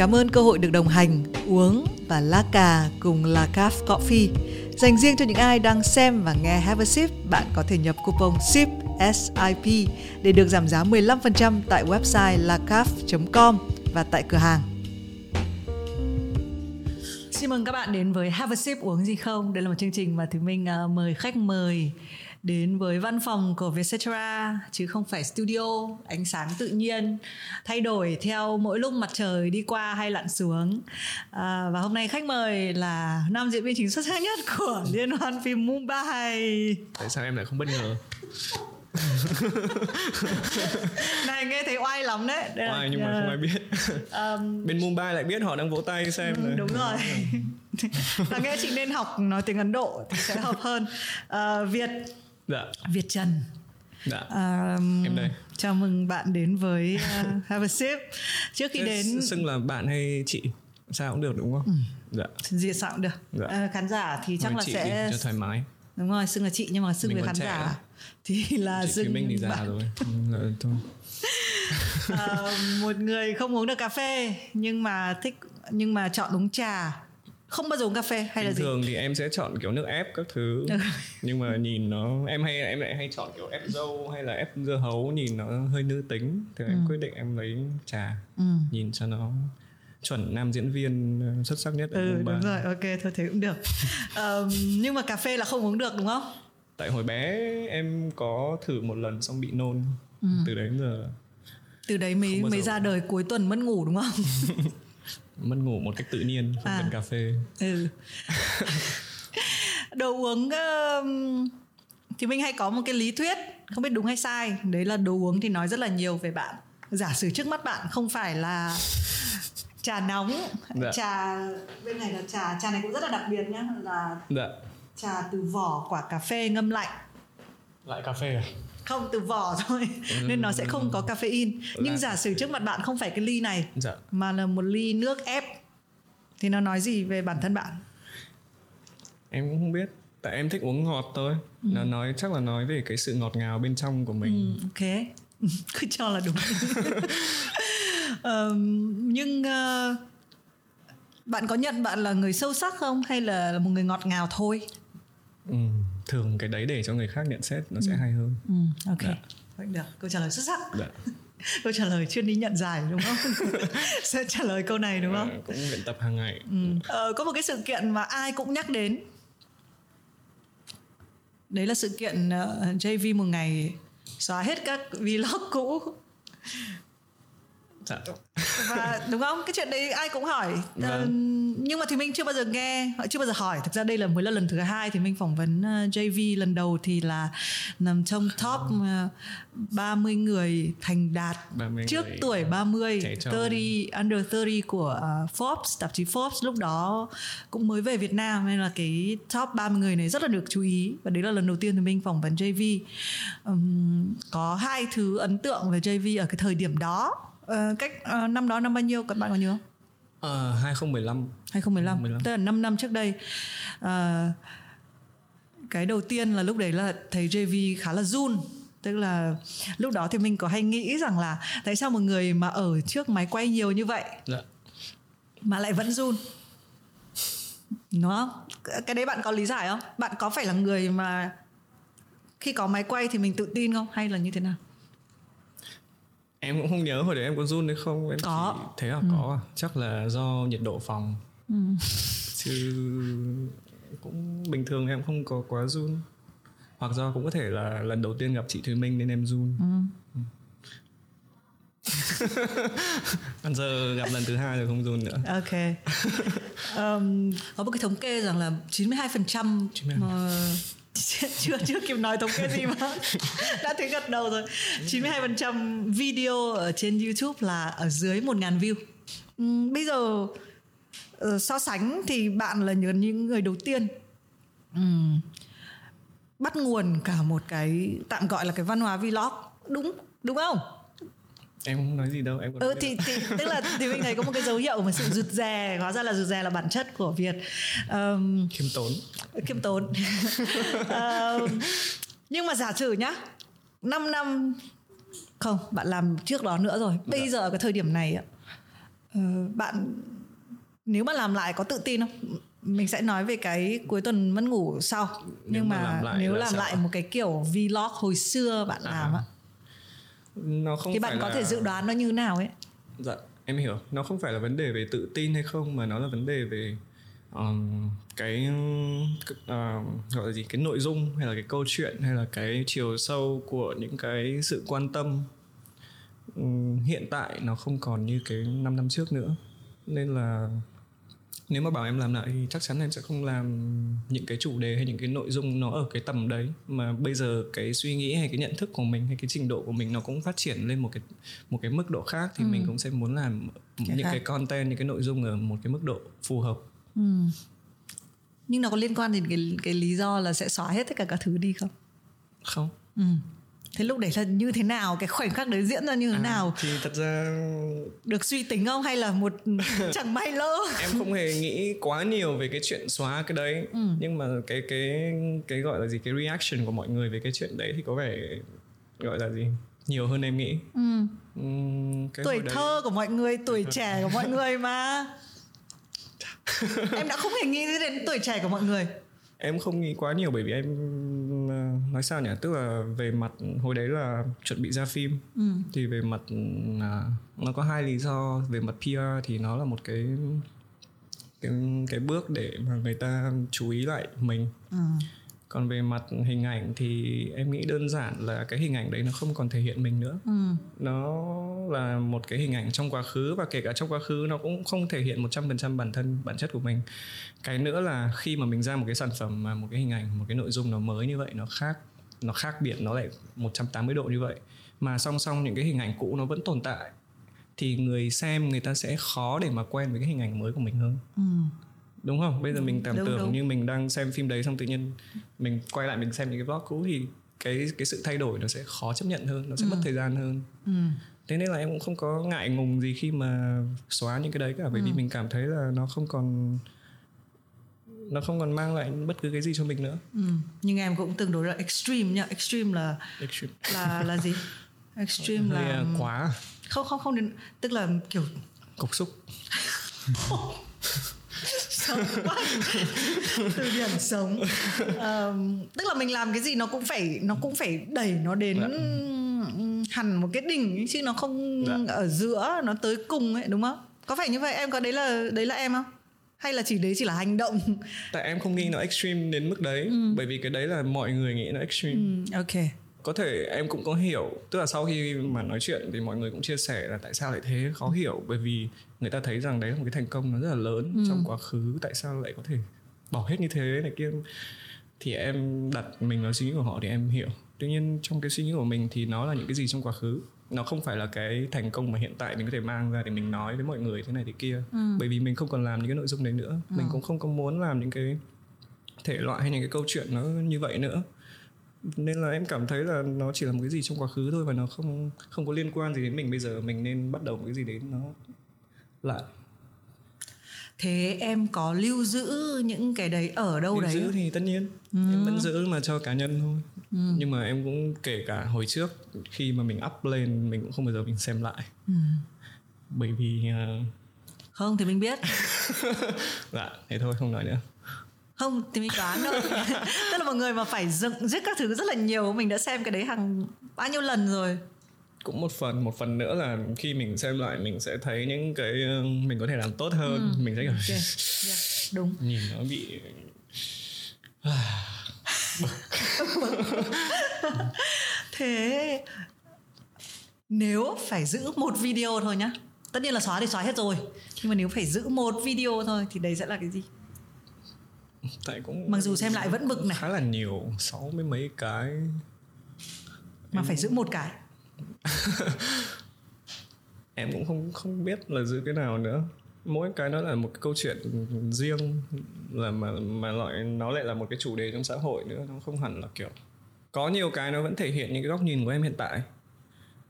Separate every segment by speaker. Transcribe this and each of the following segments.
Speaker 1: Cảm ơn cơ hội được đồng hành, uống và lá cà cùng La Caf Coffee. Dành riêng cho những ai đang xem và nghe Have a Sip, bạn có thể nhập coupon SIP SIP để được giảm giá 15% tại website lacaf.com và tại cửa hàng. Xin mừng các bạn đến với Have a Sip uống gì không? Đây là một chương trình mà Thùy Minh à, mời khách mời đến với văn phòng của Vietcetera chứ không phải studio ánh sáng tự nhiên thay đổi theo mỗi lúc mặt trời đi qua hay lặn xuống. À, và hôm nay khách mời là nam diễn viên chính xuất sắc nhất của liên hoan phim Mumbai.
Speaker 2: Tại sao em lại không bất ngờ?
Speaker 1: Này nghe thấy oai lắm đấy.
Speaker 2: Đây oai nhưng mà không ai biết. Um, bên Mumbai lại biết họ đang vỗ tay xem
Speaker 1: ừ, đúng rồi. Và nghe chị nên học nói tiếng Ấn Độ thì sẽ hợp hơn. Uh, Việt
Speaker 2: dạ.
Speaker 1: Việt Trần
Speaker 2: Dạ. Um, em đây.
Speaker 1: Chào mừng bạn đến với uh, Have a Sip. Trước khi đến
Speaker 2: xưng là bạn hay chị sao cũng được đúng không? Ừ.
Speaker 1: Dạ. Gì sao cũng được. Dạ. Uh, khán giả thì chắc Nói là sẽ
Speaker 2: cho thoải mái.
Speaker 1: Đúng rồi, xưng là chị nhưng mà xưng với khán giả đó. thì là
Speaker 2: chị xưng mình thì già rồi. ừ, thôi.
Speaker 1: uh, một người không uống được cà phê nhưng mà thích nhưng mà chọn uống trà không bao giờ uống cà phê hay là
Speaker 2: gì? thường thì em sẽ chọn kiểu nước ép các thứ. Nhưng mà nhìn nó em hay em lại hay chọn kiểu ép dâu hay là ép dưa hấu nhìn nó hơi nữ tính. Thì ừ. em quyết định em lấy trà ừ. nhìn cho nó chuẩn nam diễn viên ờ, xuất sắc nhất
Speaker 1: ở ừ, đúng rồi ok thôi thế cũng được. Um, nhưng mà cà phê là không uống được đúng không?
Speaker 2: Tại hồi bé em có thử một lần xong bị nôn. Ừ. từ đấy giờ
Speaker 1: từ đấy mới mới ra đời cuối tuần mất ngủ đúng không
Speaker 2: mất ngủ một cách tự nhiên không à. cần cà phê ừ.
Speaker 1: đồ uống uh, thì mình hay có một cái lý thuyết không biết đúng hay sai đấy là đồ uống thì nói rất là nhiều về bạn giả sử trước mắt bạn không phải là trà nóng dạ. trà bên này là trà trà này cũng rất là đặc biệt nhá là dạ. trà từ vỏ quả cà phê ngâm lạnh
Speaker 2: lại cà phê à
Speaker 1: không từ vỏ thôi nên nó sẽ không có caffeine. Nhưng giả sử trước mặt bạn không phải cái ly này dạ. mà là một ly nước ép thì nó nói gì về bản thân bạn?
Speaker 2: Em cũng không biết tại em thích uống ngọt thôi. Ừ. nó nói chắc là nói về cái sự ngọt ngào bên trong của mình.
Speaker 1: Ừ, ok. Cứ cho là đúng. Um, nhưng uh, bạn có nhận bạn là người sâu sắc không? Hay là một người ngọt ngào thôi?
Speaker 2: Ừ thường cái đấy để cho người khác nhận xét nó ừ. sẽ hay hơn.
Speaker 1: Ừ, ok. Dạ. Vậy được. Câu trả lời xuất sắc. Dạ. câu trả lời chuyên đi nhận giải đúng không? Sẽ trả lời câu này đúng không? à,
Speaker 2: cũng luyện tập hàng ngày.
Speaker 1: Ừ. ờ, có một cái sự kiện mà ai cũng nhắc đến. Đấy là sự kiện uh, ờ, JV một ngày xóa hết các vlog cũ dạ. và đúng không? Cái chuyện đấy ai cũng hỏi. Vâng. uh, nhưng mà thì mình chưa bao giờ nghe chưa bao giờ hỏi. Thực ra đây là mới là lần thứ hai thì mình phỏng vấn uh, JV lần đầu thì là nằm trong top uh, 30 người thành đạt 30 trước người tuổi 30 30 under 30 của uh, Forbes. Tạp chí Forbes lúc đó cũng mới về Việt Nam nên là cái top 30 người này rất là được chú ý. Và đấy là lần đầu tiên thì mình phỏng vấn JV um, có hai thứ ấn tượng về JV ở cái thời điểm đó uh, cách uh, năm đó năm bao nhiêu? Các bạn có nhớ không?
Speaker 2: Ờ, uh, 2015
Speaker 1: 2015 2015 tức là 5 năm trước đây uh, cái đầu tiên là lúc đấy là thấy JV khá là run. Tức là lúc đó thì mình có hay nghĩ rằng là tại sao một người mà ở trước máy quay nhiều như vậy dạ. mà lại vẫn run? Không? Cái đấy bạn có lý giải không? Bạn có phải là người mà khi có máy quay thì mình tự tin không? Hay là như thế nào
Speaker 2: em cũng không nhớ hồi đấy em có run hay không em
Speaker 1: có
Speaker 2: thế à ừ. có à? chắc là do nhiệt độ phòng ừ. chứ cũng bình thường em không có quá run hoặc do cũng có thể là lần đầu tiên gặp chị Thùy Minh nên em run ừ. ừ. Còn giờ gặp lần thứ hai rồi không run nữa
Speaker 1: Ok um, Có một cái thống kê rằng là 92% 92% chưa chưa kịp nói thống kê gì mà. Đã thấy gật đầu rồi. 92% video ở trên YouTube là ở dưới 1.000 view. Uhm, bây giờ uh, so sánh thì bạn là những người đầu tiên. Uhm, bắt nguồn cả một cái tạm gọi là cái văn hóa vlog. Đúng đúng không
Speaker 2: em không nói gì đâu em
Speaker 1: ừ, thì, thì tức là thì mình thấy có một cái dấu hiệu mà sự rụt rè hóa ra là rụt rè là bản chất của việt. Um,
Speaker 2: khiêm tốn.
Speaker 1: khiêm tốn. Um, nhưng mà giả sử nhá 5 năm không bạn làm trước đó nữa rồi. Bây dạ. giờ cái thời điểm này uh, bạn nếu mà làm lại có tự tin không? Mình sẽ nói về cái cuối tuần mất ngủ sau. Nhưng mà, mà làm lại nếu làm lại một cái kiểu vlog hồi xưa bạn à. làm á
Speaker 2: nó không
Speaker 1: thì bạn
Speaker 2: phải
Speaker 1: có
Speaker 2: là...
Speaker 1: thể dự đoán nó như nào ấy?
Speaker 2: Dạ em hiểu. Nó không phải là vấn đề về tự tin hay không mà nó là vấn đề về um, cái uh, gọi là gì? Cái nội dung hay là cái câu chuyện hay là cái chiều sâu của những cái sự quan tâm um, hiện tại nó không còn như cái 5 năm trước nữa. Nên là nếu mà bảo em làm lại thì chắc chắn em sẽ không làm những cái chủ đề hay những cái nội dung nó ở cái tầm đấy mà bây giờ cái suy nghĩ hay cái nhận thức của mình hay cái trình độ của mình nó cũng phát triển lên một cái một cái mức độ khác thì ừ. mình cũng sẽ muốn làm cái những khác. cái content những cái nội dung ở một cái mức độ phù hợp ừ.
Speaker 1: nhưng nó có liên quan đến cái cái lý do là sẽ xóa hết tất cả các thứ đi không
Speaker 2: không
Speaker 1: ừ thế lúc đấy là như thế nào? Cái khoảnh khắc đấy diễn ra như thế à, nào?
Speaker 2: thì thật ra
Speaker 1: được suy tính không? Hay là một chẳng may lỡ?
Speaker 2: Em không hề nghĩ quá nhiều về cái chuyện xóa cái đấy. Ừ. nhưng mà cái cái cái gọi là gì? Cái reaction của mọi người về cái chuyện đấy thì có vẻ gọi là gì? Nhiều hơn em nghĩ. Ừ.
Speaker 1: Uhm, tuổi thơ đấy... của mọi người tuổi trẻ của mọi người mà. Em đã không hề nghĩ đến tuổi trẻ của mọi người.
Speaker 2: Em không nghĩ quá nhiều bởi vì em nói sao nhỉ? Tức là về mặt hồi đấy là chuẩn bị ra phim. Ừ. thì về mặt à, nó có hai lý do. Về mặt PR thì nó là một cái cái cái bước để mà người ta chú ý lại mình. Ừ còn về mặt hình ảnh thì em nghĩ đơn giản là cái hình ảnh đấy nó không còn thể hiện mình nữa. Ừ. nó là một cái hình ảnh trong quá khứ và kể cả trong quá khứ nó cũng không thể hiện 100% bản thân bản chất của mình. Cái nữa là khi mà mình ra một cái sản phẩm mà một cái hình ảnh một cái nội dung nó mới như vậy nó khác nó khác biệt nó lại 180 độ như vậy mà song song những cái hình ảnh cũ nó vẫn tồn tại thì người xem người ta sẽ khó để mà quen với cái hình ảnh mới của mình hơn. Ừ đúng không bây giờ mình cảm đúng, tưởng đúng. như mình đang xem phim đấy xong tự nhiên mình quay lại mình xem những cái vlog cũ thì cái cái sự thay đổi nó sẽ khó chấp nhận hơn nó sẽ ừ. mất thời gian hơn ừ. thế nên là em cũng không có ngại ngùng gì khi mà xóa những cái đấy cả bởi ừ. vì mình cảm thấy là nó không còn nó không còn mang lại bất cứ cái gì cho mình nữa
Speaker 1: ừ. nhưng em cũng tương đối là extreme nhá extreme là extreme. là là gì extreme
Speaker 2: Hơi là quá
Speaker 1: không không không đến tức là kiểu
Speaker 2: cục xúc
Speaker 1: sống quá. Từ điểm sống. Um, tức là mình làm cái gì nó cũng phải nó cũng phải đẩy nó đến dạ. hẳn một cái đỉnh chứ nó không dạ. ở giữa nó tới cùng ấy đúng không? Có phải như vậy? Em có đấy là đấy là em không? Hay là chỉ đấy chỉ là hành động?
Speaker 2: Tại em không nghĩ nó extreme đến mức đấy ừ. bởi vì cái đấy là mọi người nghĩ nó extreme.
Speaker 1: Ừ, ok
Speaker 2: có thể em cũng có hiểu. Tức là sau khi mà nói chuyện thì mọi người cũng chia sẻ là tại sao lại thế khó hiểu. Bởi vì người ta thấy rằng đấy là một cái thành công nó rất là lớn ừ. trong quá khứ. Tại sao lại có thể bỏ hết như thế này kia? Thì em đặt mình vào suy nghĩ của họ thì em hiểu. Tuy nhiên trong cái suy nghĩ của mình thì nó là những cái gì trong quá khứ. Nó không phải là cái thành công mà hiện tại mình có thể mang ra để mình nói với mọi người thế này thế kia. Ừ. bởi vì mình không còn làm những cái nội dung đấy nữa. Ừ. mình cũng không có muốn làm những cái thể loại hay những cái câu chuyện nó như vậy nữa nên là em cảm thấy là nó chỉ là một cái gì trong quá khứ thôi và nó không không có liên quan gì đến mình bây giờ. Mình nên bắt đầu một cái gì đấy nó lại
Speaker 1: thế em có lưu giữ những cái đấy ở đâu
Speaker 2: lưu
Speaker 1: đấy?
Speaker 2: giữ thì tất nhiên. Ừ. em vẫn giữ mà cho cá nhân thôi. Ừ. nhưng mà em cũng kể cả hồi trước khi mà mình up lên mình cũng không bao giờ mình xem lại. Ừ. bởi vì uh...
Speaker 1: không thì mình biết.
Speaker 2: Dạ thế thôi không nói nữa
Speaker 1: không thì mình đoán đâu tức là một người mà phải dựng giết các thứ rất là nhiều mình đã xem cái đấy hàng bao nhiêu lần rồi
Speaker 2: cũng một phần một phần nữa là khi mình xem lại mình sẽ thấy những cái ờ, mình có thể làm tốt hơn ừ. mình sẽ kiểu okay. yeah.
Speaker 1: đúng
Speaker 2: nhìn nó bị
Speaker 1: thế nếu phải giữ một video thôi nhá tất nhiên là xóa thì xóa hết rồi nhưng mà nếu phải giữ một video thôi thì đấy sẽ là cái gì
Speaker 2: tại cũng
Speaker 1: mặc dù xem lại vẫn bực này.
Speaker 2: khá là nhiều sáu mươi mấy cái.
Speaker 1: Mà em... phải giữ một cái.
Speaker 2: Em cũng không không biết là giữ cái nào nữa. Mỗi cái nó là một cái câu chuyện riêng là mà mà loại nó lại là một cái chủ đề trong xã hội nữa nó không hẳn là kiểu có nhiều cái nó vẫn thể hiện những cái góc nhìn của em hiện tại.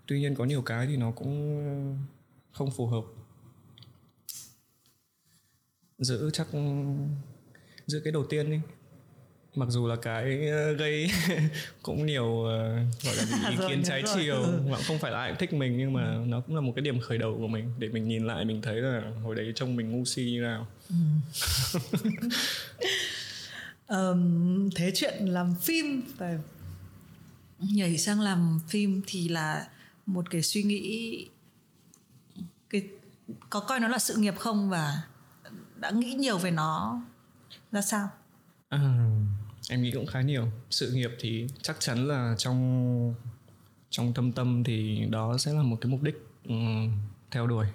Speaker 2: Tuy nhiên có nhiều cái thì nó cũng không phù hợp. Giữ chắc giữ cái đầu tiên đi mặc dù là cái ờ, gây cũng nhiều uh, gọi là ý rồi, kiến trái rồi. chiều ừ. mà không phải là ai cũng thích mình nhưng mà ừ. nó cũng là một cái điểm khởi đầu của mình để mình nhìn lại mình thấy là hồi đấy trông mình ngu si như nào ừ.
Speaker 1: um, thế chuyện làm phim và nhảy sang làm phim thì là một cái suy nghĩ cái có coi nó là sự nghiệp không và đã nghĩ nhiều về nó ra sao?
Speaker 2: À, em nghĩ cũng khá nhiều. Sự nghiệp thì chắc chắn là trong trong tâm tâm thì đó sẽ là một cái mục đích um, theo đuổi.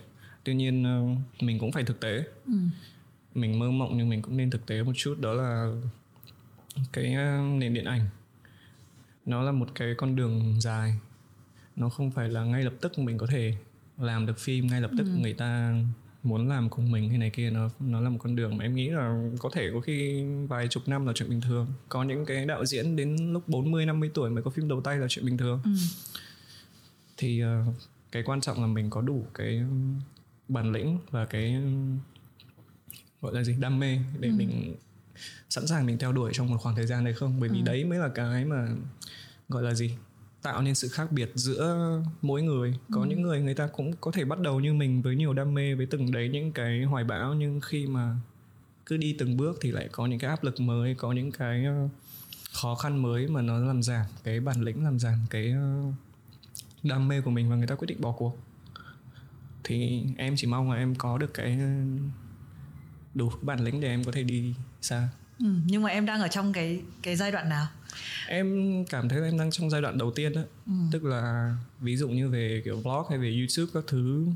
Speaker 2: Tuy nhiên uh, mình cũng phải thực tế. Ừ. mình mơ mộng nhưng mình cũng nên thực tế một chút. Đó là cái uh, nền điện ảnh. Nó là một cái con đường dài. Nó không phải là ngay lập tức mình có thể làm được phim ngay lập tức ừ. người ta muốn làm cùng mình hay này kia nó nó là một con đường mà em nghĩ là có thể có khi vài chục năm là chuyện bình thường có những cái đạo diễn đến lúc 40 50 tuổi mới có phim đầu tay là chuyện bình thường ừ. thì uh, cái quan trọng là mình có đủ cái bản lĩnh và cái gọi là gì đam mê để ừ. mình sẵn sàng mình theo đuổi trong một khoảng thời gian này không bởi vì ừ. đấy mới là cái mà gọi là gì tạo nên sự khác biệt giữa mỗi người. Có ừ. những người người ta cũng có thể bắt đầu như mình với nhiều đam mê với từng đấy những cái hoài bão nhưng khi mà cứ đi từng bước thì lại có những cái áp lực mới có những cái ờ, khó khăn mới mà nó làm giảm cái bản lĩnh làm giảm cái ờ, đam mê của mình và người ta quyết định bỏ cuộc. Thì em chỉ mong là em có được cái đủ bản lĩnh để em có thể đi xa.
Speaker 1: Ừ, nhưng mà em đang ở trong cái cái giai đoạn nào
Speaker 2: em cảm thấy là em đang trong giai đoạn đầu tiên đó ừ. tức là ví dụ như về kiểu blog hay về youtube các thứ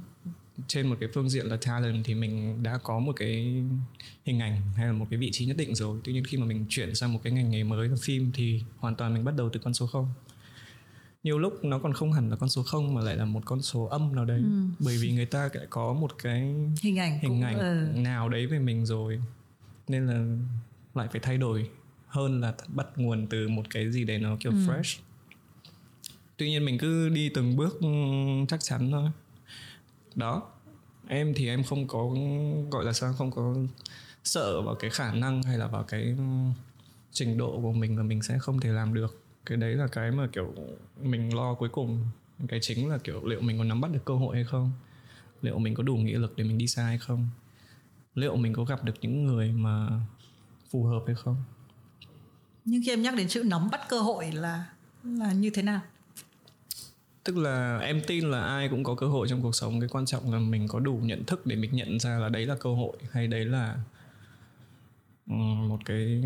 Speaker 2: trên một cái phương diện là talent thì mình đã có một cái hình ảnh hay là một cái vị trí nhất định rồi tuy nhiên khi mà mình chuyển sang một cái ngành nghề mới là phim thì hoàn toàn mình bắt đầu từ con số không nhiều lúc nó còn không hẳn là con số không mà lại là một con số âm nào đấy ừ. bởi vì người ta lại có một cái
Speaker 1: hình ảnh
Speaker 2: hình ảnh ừ. nào đấy về mình rồi nên là lại phải thay đổi hơn là bắt nguồn từ một cái gì đấy nó kiểu ừ. fresh. Tuy nhiên mình cứ đi từng bước chắc chắn thôi. Đó em thì em không có gọi là sao không có sợ vào cái khả năng hay là vào cái trình độ của mình là mình sẽ không thể làm được. Cái đấy là cái mà kiểu mình lo cuối cùng. Cái chính là kiểu liệu mình có nắm bắt được cơ hội hay không? Liệu mình có đủ nghị lực để mình đi xa hay không? Liệu mình có gặp được những người mà phù hợp hay không
Speaker 1: nhưng khi em nhắc đến chữ nắm bắt cơ hội là là như thế nào
Speaker 2: tức là em tin là ai cũng có cơ hội trong cuộc sống cái quan trọng là mình có đủ nhận thức để mình nhận ra là đấy là cơ hội hay đấy là một cái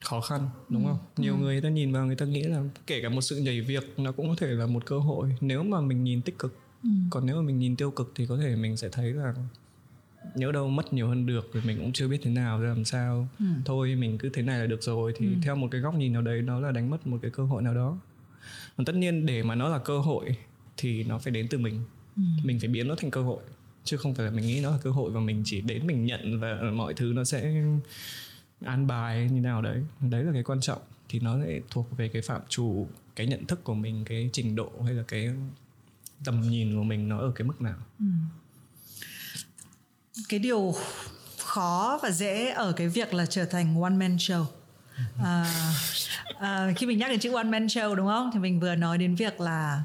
Speaker 2: khó khăn đúng ừ. không ừ. nhiều ừ. người ta nhìn vào người ta nghĩ là kể cả một sự nhảy việc nó cũng có thể là một cơ hội nếu mà mình nhìn tích cực ừ. còn nếu mà mình nhìn tiêu cực thì có thể mình sẽ thấy là nhớ đâu mất nhiều hơn được rồi mình cũng chưa biết thế nào ra làm sao. Ừ. thôi mình cứ thế này là được rồi. Thì ừ. theo một cái góc nhìn nào đấy nó là đánh mất một cái cơ hội nào đó. Còn tất nhiên để mà nó là cơ hội thì nó phải đến từ mình. Ừ. mình phải biến nó thành cơ hội chứ không phải là mình nghĩ nó là cơ hội và mình chỉ đến mình nhận và mọi thứ nó sẽ an bài như nào đấy. Đấy là cái quan trọng. Thì nó lại thuộc về cái phạm trù cái nhận thức của mình cái trình độ hay là cái tầm nhìn của mình nó ở cái mức nào. Ừ
Speaker 1: cái điều khó và dễ ở cái việc là trở thành one man show. À, à, khi mình nhắc đến chữ one man show đúng không? Thì mình vừa nói đến việc là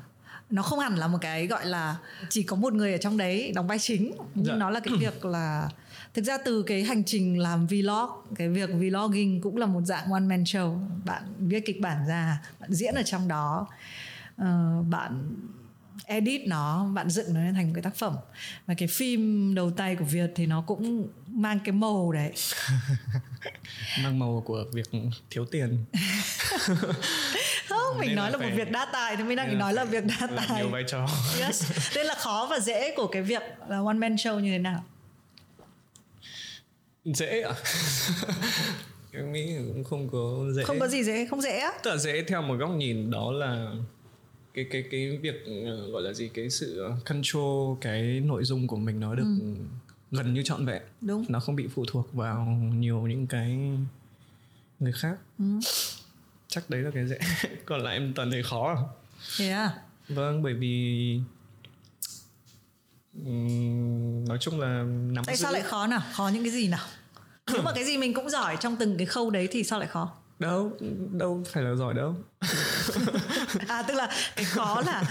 Speaker 1: nó không hẳn là một cái gọi là chỉ có một người ở trong đấy đóng vai chính nhưng dạ. nó là cái việc là thực ra từ cái hành trình làm vlog cái việc vlogging cũng là một dạng one man show. Bạn viết kịch bản ra bạn diễn ở trong đó uh, bạn edit nó bạn dựng nó lên thành một cái tác phẩm. Và cái phim đầu tay của Việt thì nó cũng mang cái màu đấy.
Speaker 2: Mang màu của việc thiếu tiền.
Speaker 1: Không mình nên nói là, là một việc đa tài thì mình đang nói là việc đa tài.
Speaker 2: nhiều vai trò.
Speaker 1: Yes. Nên là khó và dễ của cái việc là one man show như thế nào?
Speaker 2: Dễ à? Em nghĩ cũng không có dễ.
Speaker 1: Không có gì dễ không dễ á.
Speaker 2: Tức là dễ theo một góc nhìn đó là cái cái cái việc uh, gọi là gì cái sự control cái nội dung của mình nó được ừ. gần như trọn vẹn.
Speaker 1: Đúng.
Speaker 2: Nó không bị phụ thuộc vào nhiều những cái người khác. Ừ. chắc đấy là cái dễ. Còn lại em toàn thấy khó à?
Speaker 1: Thế à?
Speaker 2: Vâng bởi vì um, nói chung là nắm
Speaker 1: tại giữ... sao lại khó nào? Khó những cái gì nào? Nếu mà cái gì mình cũng giỏi trong từng cái khâu đấy thì sao lại khó
Speaker 2: đâu đâu phải là giỏi đâu.
Speaker 1: À tức là cái khó là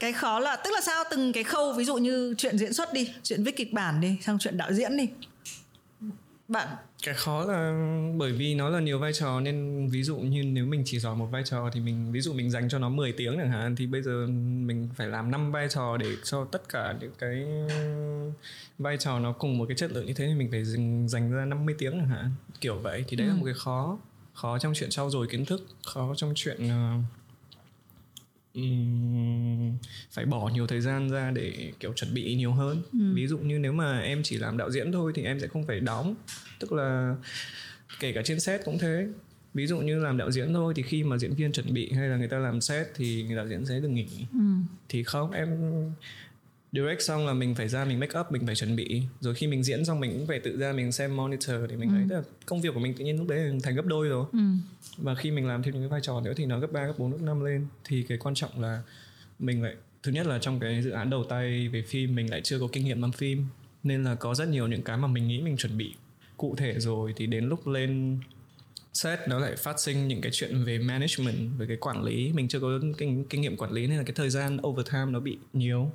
Speaker 1: cái khó là tức là sao? Từng cái khâu, ví dụ như chuyện diễn xuất đi, chuyện viết kịch bản đi sang chuyện đạo diễn đi bạn
Speaker 2: cái khó là bởi vì nó là nhiều vai trò nên ví dụ như nếu mình chỉ giỏi một vai trò thì mình ví dụ mình dành cho nó 10 tiếng chẳng hạn thì bây giờ mình phải làm năm vai trò để cho tất cả những cái vai trò nó cùng một cái chất lượng như thế thì mình phải dành, dành ra 50 tiếng chẳng hạn kiểu vậy thì đấy ừ. là một cái khó khó trong chuyện trau dồi kiến thức khó trong chuyện uh, um, phải bỏ nhiều thời gian ra để kiểu chuẩn bị nhiều hơn ừ. ví dụ như nếu mà em chỉ làm đạo diễn thôi thì em sẽ không phải đóng tức là kể cả trên set cũng thế ví dụ như làm đạo diễn thôi thì khi mà diễn viên chuẩn bị hay là người ta làm set thì đạo diễn sẽ được nghỉ ừ. thì không em direct xong là mình phải ra mình make up mình phải chuẩn bị. Rồi khi mình diễn xong mình cũng phải tự ra mình xem monitor để mình ừ. thấy là công việc của mình tự nhiên lúc đấy thành gấp đôi rồi. Ừ. và khi mình làm thêm những cái vai trò nữa thì nó gấp 3, gấp 4, gấp 5 lên. Thì cái quan trọng là mình lại thứ nhất là trong cái dự án đầu tay về phim mình lại chưa có kinh nghiệm làm phim. Nên là có rất nhiều những cái mà mình nghĩ mình chuẩn bị cụ thể rồi thì đến lúc lên set nó lại phát sinh những cái chuyện về management về cái quản lý. Mình chưa có kinh, kinh nghiệm quản lý nên là cái thời gian overtime nó bị nhiều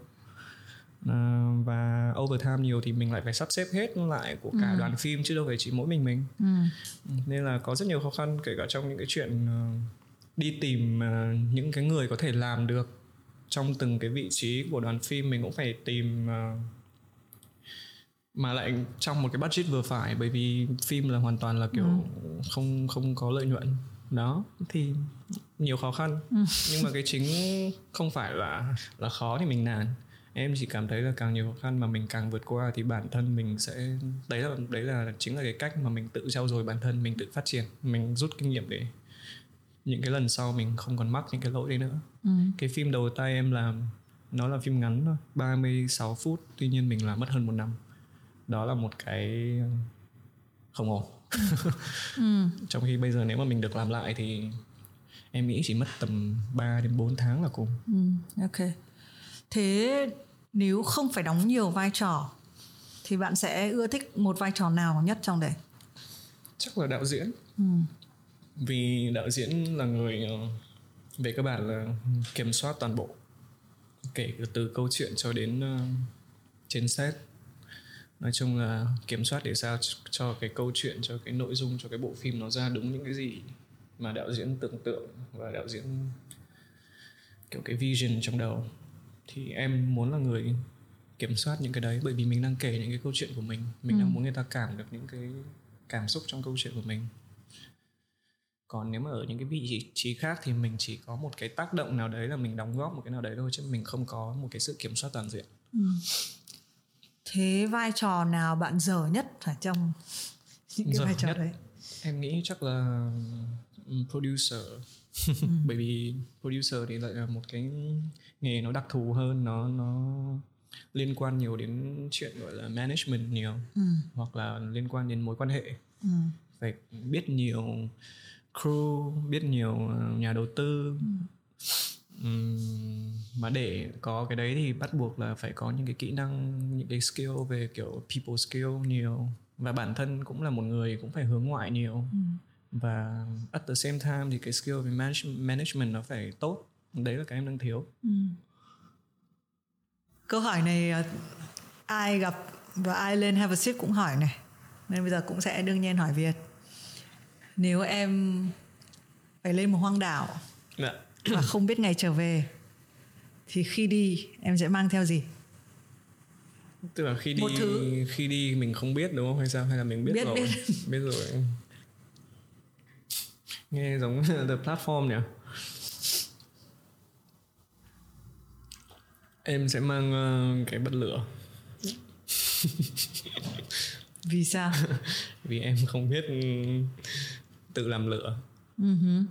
Speaker 2: à, và overtime nhiều thì mình lại phải sắp xếp hết lại của cả ừ. đoàn phim chứ đâu phải chỉ mỗi mình mình ừ. nên là có rất nhiều khó khăn kể cả trong những cái chuyện uh, đi tìm uh, những cái người có thể làm được trong từng cái vị trí của đoàn phim mình cũng phải tìm mà lại trong một cái budget vừa phải bởi vì phim là hoàn toàn là kiểu ừ. không không có lợi nhuận đó thì nhiều khó khăn ừ. nhưng mà cái chính không phải là là khó thì mình nản em chỉ cảm thấy là càng nhiều khó khăn mà mình càng vượt qua thì bản thân mình sẽ đấy là đấy là chính là cái cách mà mình tự trau dồi bản thân mình tự phát triển mình rút kinh nghiệm để những cái lần sau mình không còn mắc những cái lỗi đấy nữa. Ừ. cái phim đầu tay em làm nó là phim ngắn thôi 36 phút tuy nhiên mình làm mất hơn một năm. Đó là một cái không ổn. Ừ. trong khi bây giờ nếu mà mình được làm lại thì em nghĩ chỉ mất tầm 3 đến 4 tháng là cùng.
Speaker 1: Ừ, ok. Thế nếu không phải đóng nhiều vai trò thì bạn sẽ ưa thích một vai trò nào nhất trong đấy?
Speaker 2: Chắc là đạo diễn. Ừ. vì đạo diễn là người ờ, về cơ bản là kiểm soát toàn bộ kể từ câu chuyện cho đến uh, trên set. Nói chung là kiểm soát để sao cho cái câu chuyện cho cái nội dung cho cái bộ phim nó ra đúng những cái gì mà đạo diễn tưởng tượng và đạo diễn kiểu cái vision trong đầu thì em muốn là người kiểm soát những cái đấy bởi vì mình đang kể những cái câu chuyện của mình mình ừ. đang muốn người ta cảm được những cái cảm xúc trong câu chuyện của mình còn nếu mà ở những cái vị trí khác thì mình chỉ có một cái tác động nào đấy là mình đóng góp một cái nào đấy thôi chứ mình không có một cái sự kiểm soát toàn diện ừ.
Speaker 1: thế vai trò nào bạn dở nhất ở trong những cái dở vai trò nhất, đấy
Speaker 2: em nghĩ chắc là ừ, producer ừ. bởi vì producer thì lại là một cái nghề nó đặc thù hơn nó nó liên quan nhiều đến chuyện gọi là management nhiều ừ. hoặc là liên quan đến mối quan hệ ừ. phải biết nhiều crew biết nhiều ờ, nhà đầu tư ừ. Um, mà để có cái đấy thì bắt buộc là phải có những cái kỹ năng những cái skill về kiểu people skill nhiều và bản thân cũng là một người cũng phải hướng ngoại nhiều ừ. và at the same time thì cái skill về management nó phải tốt đấy là cái em đang thiếu. Ừ.
Speaker 1: câu hỏi này ờ, ai gặp và ai lên have a sip cũng hỏi này. Nên bây giờ cũng sẽ đương nhiên hỏi việt. Nếu em phải lên một hoang đảo dạ. và không biết ngày trở về thì khi đi em sẽ mang theo gì?
Speaker 2: Tức là khi đi một thứ. khi đi mình không biết đúng không? Hay sao? Hay là mình biết, biết rồi? biết, biết rồi. Nghe giống the platform nhỉ em sẽ mang uh, cái bật lửa.
Speaker 1: Vì sao?
Speaker 2: Vì em không biết tự làm lửa. Uh-huh.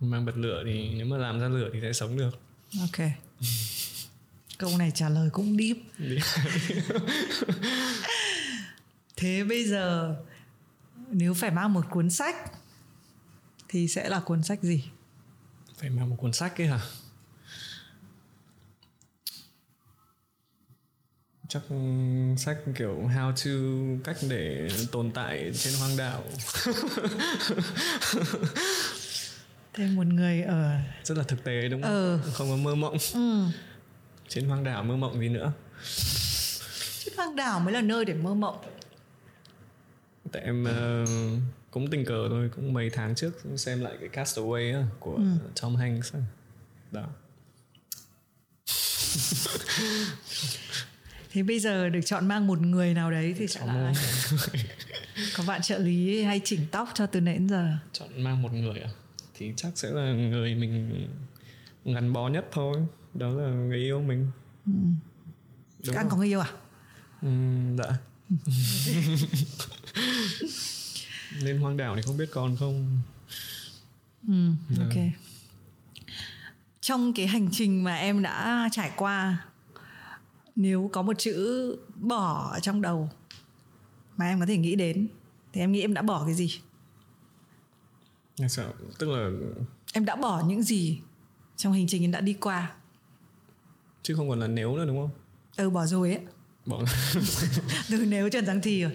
Speaker 2: mang bật lửa thì nếu mà làm ra lửa thì sẽ sống được.
Speaker 1: Ok. Câu này trả lời cũng deep. Thế bây giờ nếu phải mang một cuốn sách thì sẽ là cuốn sách gì?
Speaker 2: Phải mang một cuốn sách ấy hả chắc sách kiểu how to cách để tồn tại trên hoang đảo.
Speaker 1: Thêm một người ở
Speaker 2: rất là thực tế đúng không? Ừ. không có mơ mộng. Ừ. trên hoang đảo mơ mộng gì nữa?
Speaker 1: Trên hoang đảo mới là nơi để mơ mộng.
Speaker 2: Tại em uh, cũng tình cờ thôi cũng mấy tháng trước xem lại cái Castaway á, của ừ. Tom Hanks đó
Speaker 1: thế bây giờ được chọn mang một người nào đấy thì sẽ là có bạn trợ lý hay chỉnh tóc cho từ nãy đến giờ?
Speaker 2: Chọn mang một người à? Thì chắc sẽ là người mình gắn bó nhất thôi. Đó là người yêu mình. Ừ.
Speaker 1: Đúng anh có người yêu à?
Speaker 2: Ừ, dạ. Lên hoang đảo thì không biết còn không.
Speaker 1: Ừ, dạ. ok. Trong cái hành trình mà em đã trải qua nếu có một chữ bỏ trong đầu mà em có thể nghĩ đến thì em nghĩ em đã bỏ cái gì?
Speaker 2: Sao tức là
Speaker 1: em đã bỏ những gì trong hành trình em đã đi qua?
Speaker 2: Chứ không còn là nếu nữa đúng không?
Speaker 1: Ừ bỏ rồi ấy.
Speaker 2: Bỏ.
Speaker 1: Từ nếu trần giang thì rồi.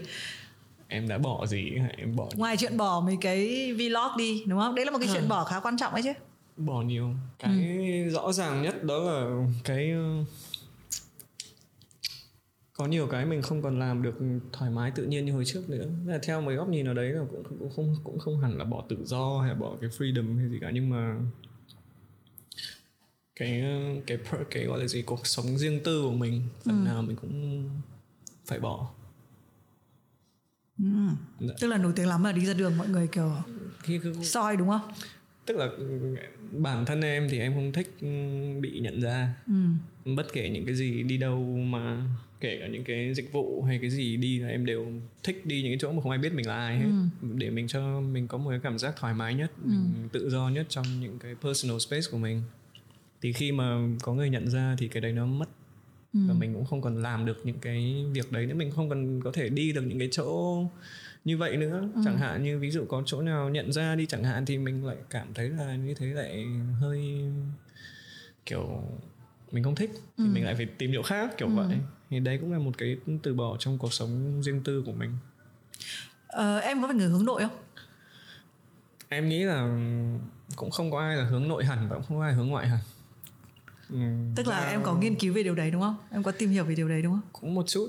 Speaker 2: Em đã bỏ gì? Em bỏ
Speaker 1: ngoài chuyện bỏ mấy cái vlog đi đúng không? Đấy là một cái à. chuyện bỏ khá quan trọng ấy chứ.
Speaker 2: Bỏ nhiều. Cái ừ. rõ ràng nhất đó là cái có nhiều cái mình không còn làm được thoải mái tự nhiên như hồi trước nữa là theo mấy góc nhìn nào đấy là cũng cũng không cũng không hẳn là bỏ tự do hay bỏ cái freedom hay gì cả nhưng mà cái cái cái gọi là gì cuộc sống riêng tư của mình phần ừ. nào mình cũng phải bỏ
Speaker 1: ừ. Dạ. tức là nổi tiếng lắm là đi ra đường mọi người kiểu khi soi đúng không
Speaker 2: tức là bản thân em thì em không thích bị nhận ra ừ. bất kể những cái gì đi đâu mà kể cả những cái dịch vụ hay cái gì đi là em đều thích đi những cái chỗ mà không ai biết mình là ai hết ừ. để mình cho mình có một cái cảm giác thoải mái nhất ừ. mình tự do nhất trong những cái personal space của mình thì khi mà có người nhận ra thì cái đấy nó mất ừ. và mình cũng không còn làm được những cái việc đấy nữa mình không còn có thể đi được những cái chỗ như vậy nữa ừ. chẳng hạn như ví dụ có chỗ nào nhận ra đi chẳng hạn thì mình lại cảm thấy là như thế lại hơi kiểu mình không thích thì ừ. mình lại phải tìm chỗ khác kiểu ừ. vậy thì đấy cũng là một cái từ bỏ trong cuộc sống riêng tư của mình.
Speaker 1: Ờ, em có phải người hướng nội không?
Speaker 2: Em nghĩ là cũng không có ai là hướng nội hẳn và cũng không có ai hướng ngoại hẳn.
Speaker 1: Ừ, tức là em có nghiên cứu về điều đấy đúng không? Em có tìm hiểu về điều đấy đúng không?
Speaker 2: Cũng một chút.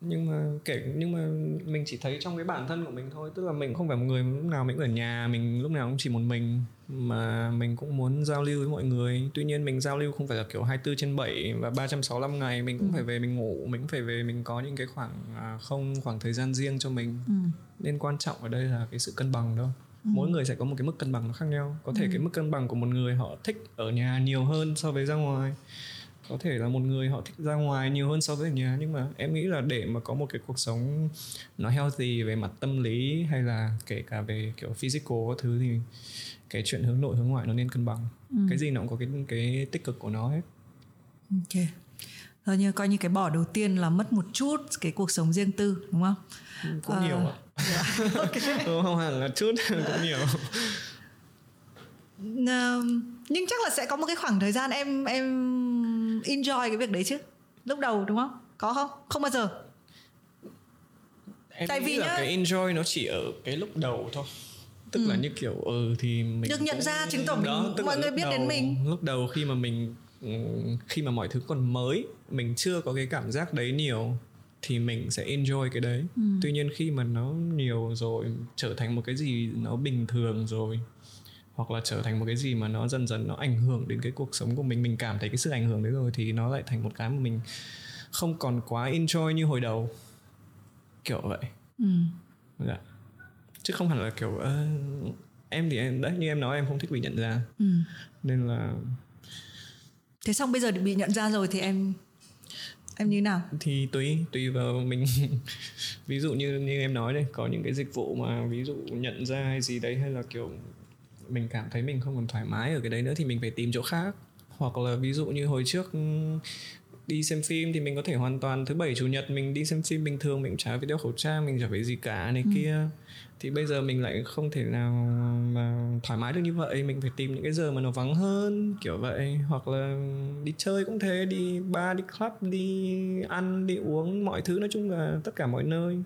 Speaker 2: Nhưng mà kể nhưng mà mình chỉ thấy trong cái bản thân của mình thôi. Tức là mình không phải một người lúc nào mình ở nhà mình lúc nào cũng chỉ một mình mà mình cũng muốn giao lưu với mọi người tuy nhiên mình giao lưu không phải là kiểu 24 trên 7 và 365 ngày mình cũng ừ. phải về mình ngủ mình cũng phải về mình có những cái khoảng à, không khoảng thời gian riêng cho mình ừ. nên quan trọng ở đây là cái sự cân bằng đâu ừ. mỗi người sẽ có một cái mức cân bằng nó khác nhau có thể ừ. cái mức cân bằng của một người họ thích ở nhà nhiều hơn so với ra ngoài có thể là một người họ thích ra ngoài nhiều hơn so với ở nhà nhưng mà em nghĩ là để mà có một cái cuộc sống nó healthy về mặt tâm lý hay là kể cả về kiểu physical các thứ thì cái chuyện hướng nội hướng ngoại nó nên cân bằng. Ừ. cái gì nó cũng có cái cái tích cực của nó hết.
Speaker 1: Ok. Rồi như coi như cái bỏ đầu tiên là mất một chút cái cuộc sống riêng tư đúng không?
Speaker 2: Cũng uh, nhiều ạ. yeah. Dạ, okay. không hẳn là chút cũng nhiều.
Speaker 1: Nhưng chắc là sẽ có một cái khoảng thời gian em em enjoy cái việc đấy chứ. Lúc đầu đúng không? Có không? Không bao giờ.
Speaker 2: Em tại vì là nhá, cái enjoy nó chỉ ở cái lúc đầu thôi tức ừ. là như kiểu ừ thì mình
Speaker 1: được nhận cũng, ra chứng tỏ mình tức mọi người biết đầu, đến mình
Speaker 2: lúc đầu khi mà mình khi mà mọi thứ còn mới mình chưa có cái cảm giác đấy nhiều thì mình sẽ enjoy cái đấy ừ. tuy nhiên khi mà nó nhiều rồi trở thành một cái gì nó bình thường rồi hoặc là trở thành một cái gì mà nó dần dần nó ảnh hưởng đến cái cuộc sống của mình mình cảm thấy cái sự ảnh hưởng đấy rồi thì nó lại thành một cái mà mình không còn quá enjoy như hồi đầu kiểu vậy ừ. dạ. Chứ không hẳn là kiểu uh, em thì em đấy như em nói em không thích bị nhận ra. Ừ. nên là
Speaker 1: thế xong bây giờ bị nhận ra rồi thì em em như nào?
Speaker 2: Thì tùy tùy vào mình. Ví dụ như như em nói đây có những cái dịch vụ mà ví dụ nhận ra hay gì đấy hay là kiểu mình cảm thấy mình không còn thoải mái ở cái đấy nữa thì mình phải tìm chỗ khác. Hoặc là ví dụ như hồi trước đi xem phim thì mình có thể hoàn toàn thứ bảy chủ nhật mình đi xem phim bình thường mình chả phải đeo khẩu trang mình chả phải gì cả này ừ. kia thì bây giờ mình lại không thể nào mà thoải mái được như vậy. Mình phải tìm những cái giờ mà nó vắng hơn kiểu vậy. Hoặc là đi chơi cũng thế đi bar đi club đi ăn đi uống mọi thứ. Nói chung là tất cả mọi nơi.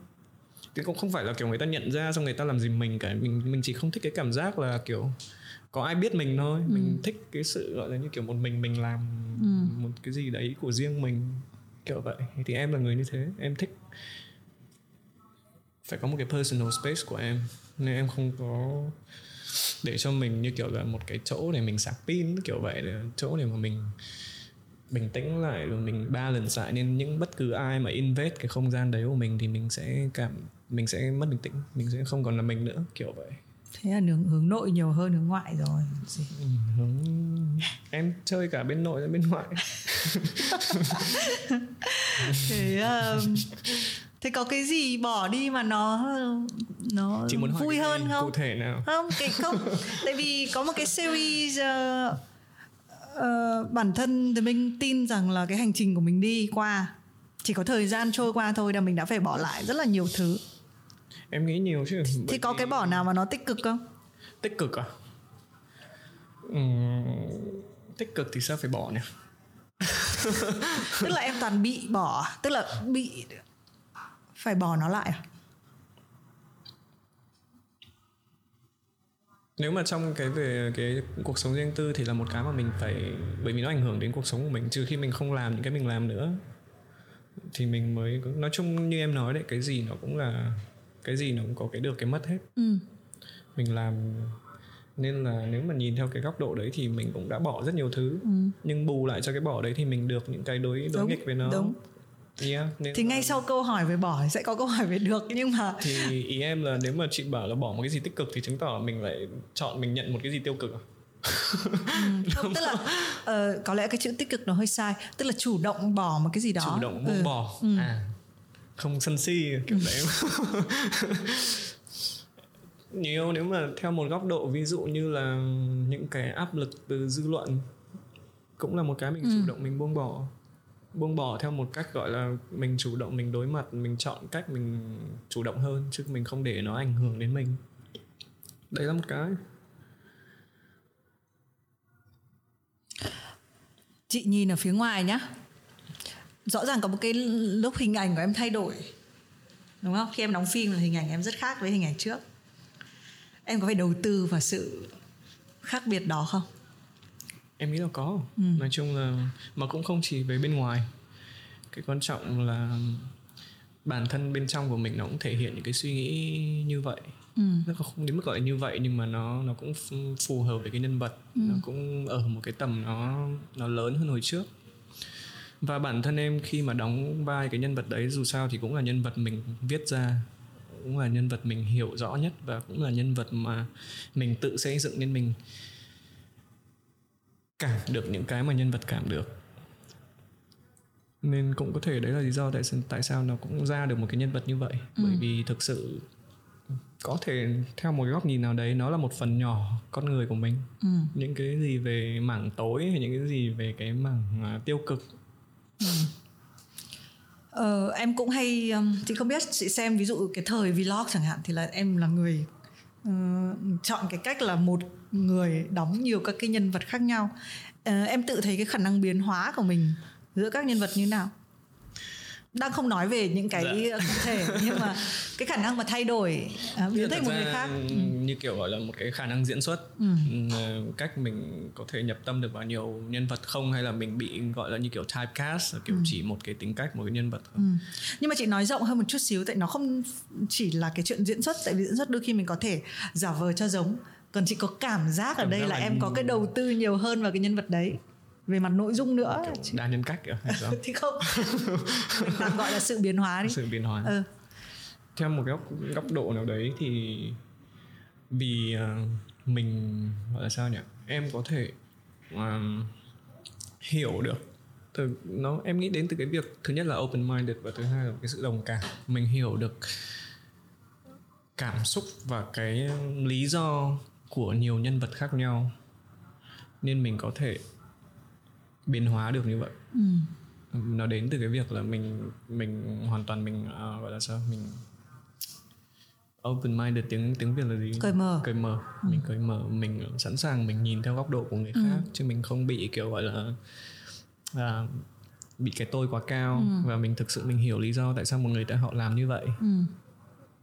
Speaker 2: Thì cũng không phải là kiểu người ta nhận ra xong người ta làm gì mình cả. Mình mình chỉ không thích cái cảm giác là kiểu có ai biết mình thôi. Ừ. mình thích cái sự gọi là như kiểu một mình mình làm ừ. một cái gì đấy của riêng mình kiểu vậy. Thì em là người như thế. Em thích phải có một cái personal space của em. Nên em không có để cho mình như kiểu là một cái chỗ để mình sạc pin kiểu vậy để chỗ để mà mình bình tĩnh lại rồi mình balance lại. Nên những bất cứ ai mà invest cái không gian đấy của mình thì mình sẽ cảm mình sẽ mất bình tĩnh mình sẽ không còn là mình nữa kiểu vậy.
Speaker 1: Thế là hướng hướng nội nhiều hơn hướng ngoại rồi.
Speaker 2: Gì? Ừ, hướng em chơi cả bên nội và bên ngoại.
Speaker 1: Thế um, thế có cái gì bỏ đi mà nó nó
Speaker 2: Chị muốn hỏi
Speaker 1: vui hơn không?
Speaker 2: cụ thể nào?
Speaker 1: Không cái không. Tại vì có một cái series uh, uh, bản thân thì mình tin rằng là cái hành trình của mình đi qua chỉ có thời gian trôi qua thôi là mình đã phải bỏ lại rất là nhiều thứ.
Speaker 2: Em nghĩ nhiều chứ
Speaker 1: thì có cái bỏ nào mà nó tích cực không?
Speaker 2: Tích cực à? Uhm, tích cực thì sao phải bỏ nhỉ?
Speaker 1: Tức là em toàn bị bỏ tức là bị phải bỏ nó lại à?
Speaker 2: Nếu mà trong cái về cái cuộc sống riêng tư thì là một cái mà mình phải bởi vì nó ảnh hưởng đến cuộc sống của mình trừ khi mình không làm những cái mình làm nữa. Thì mình mới nói chung như em nói đấy cái gì nó cũng là cái gì nó cũng có cái được cái mất hết. Ừ. mình làm nên là nếu mà nhìn theo cái góc độ đấy thì mình cũng đã bỏ rất nhiều thứ. Ừ. nhưng bù lại cho cái bỏ đấy thì mình được những cái đối đối đúng, nghịch với nó. đúng
Speaker 1: Yeah, thì ngay sau câu hỏi về bỏ sẽ có câu hỏi về được nhưng mà
Speaker 2: thì ý em là nếu mà chị bảo là bỏ một cái gì tích cực thì chứng tỏ mình lại chọn mình nhận một cái gì tiêu cực à?
Speaker 1: ừ, không tức là uh, có lẽ cái chữ tích cực nó hơi sai tức là chủ động bỏ một cái gì đó
Speaker 2: chủ động buông ừ. bỏ ừ. à không sân si kiểu đấy nhiều nếu mà theo một góc độ ví dụ như là những cái áp lực từ dư luận cũng là một cái mình ừ. chủ động mình buông bỏ buông bỏ theo một cách gọi là mình chủ động, mình đối mặt, mình chọn cách mình chủ động hơn, chứ mình không để nó ảnh hưởng đến mình. Đấy là một cái.
Speaker 1: Chị nhìn ở phía ngoài nhá. Rõ ràng có một cái lúc hình ảnh của em thay đổi, đúng không? Khi em đóng phim là hình ảnh em rất khác với hình ảnh trước. Em có phải đầu tư vào sự khác biệt đó không?
Speaker 2: Em nghĩ là có ừ. nói chung là mà cũng không chỉ về bên ngoài cái quan trọng là bản thân bên trong của mình nó cũng thể hiện những cái suy nghĩ như vậy ừ. nó không đến mức gọi là như vậy nhưng mà nó nó cũng phù hợp với cái nhân vật ừ. nó cũng ở một cái tầm nó nó lớn hơn hồi trước và bản thân em khi mà đóng vai cái nhân vật đấy dù sao thì cũng là nhân vật mình viết ra cũng là nhân vật mình hiểu rõ nhất và cũng là nhân vật mà mình tự xây dựng nên mình cảm được những cái mà nhân vật cảm được nên cũng có thể đấy là lý do tại tại sao nó cũng ra được một cái nhân vật như vậy ừ. bởi vì thực sự có thể theo một góc nhìn nào đấy nó là một phần nhỏ con người của mình ừ. những cái gì về mảng tối hay những cái gì về cái mảng uh, tiêu cực ừ.
Speaker 1: ờ, em cũng hay um, chị không biết chị xem ví dụ cái thời vlog chẳng hạn thì là em là người uh, chọn cái cách là một người đóng nhiều các cái nhân vật khác nhau. Uh, em tự thấy cái khả năng biến hóa của mình giữa các nhân vật như nào? Đang không nói về những cái dạ. cụ thể nhưng mà cái khả năng mà thay đổi uh, biến thành một người khác
Speaker 2: ừ. như kiểu gọi là một cái khả năng diễn xuất ừ. ừ. cách mình có thể nhập tâm được vào nhiều nhân vật không hay là mình bị gọi là như kiểu typecast kiểu ừ. chỉ một cái tính cách một cái nhân vật không
Speaker 1: ừ. nhưng mà chị nói rộng hơn một chút xíu tại nó không chỉ là cái chuyện diễn xuất tại vì diễn xuất đôi khi mình có thể giả vờ cho giống còn chị có cảm giác ở đây là, là em có cái đầu tư nhiều hơn vào cái nhân vật đấy về mặt nội dung nữa
Speaker 2: kiểu đa nhân cách
Speaker 1: thì không. Tạm gọi là sự biến hóa đi.
Speaker 2: Sự biến hóa. Ừ. theo một góc góc độ nào đấy thì vì uh, mình gọi là sao nhỉ? Em có thể uh, hiểu được từ nó em nghĩ đến từ cái việc thứ nhất là open minded và thứ hai là cái sự đồng cảm. Mình hiểu được cảm xúc và cái lý do của nhiều nhân vật khác nhau. Nên mình có thể biến hóa được như vậy ừ. nó đến từ cái việc là mình mình hoàn toàn mình uh, gọi là sao mình open minded tiếng tiếng việt là gì
Speaker 1: cởi mở
Speaker 2: cởi mở ừ. mình cởi mở mình sẵn sàng mình nhìn theo góc độ của người ừ. khác chứ mình không bị kiểu gọi là uh, bị cái tôi quá cao ừ. và mình thực sự mình hiểu lý do tại sao một người ta họ làm như vậy ừ.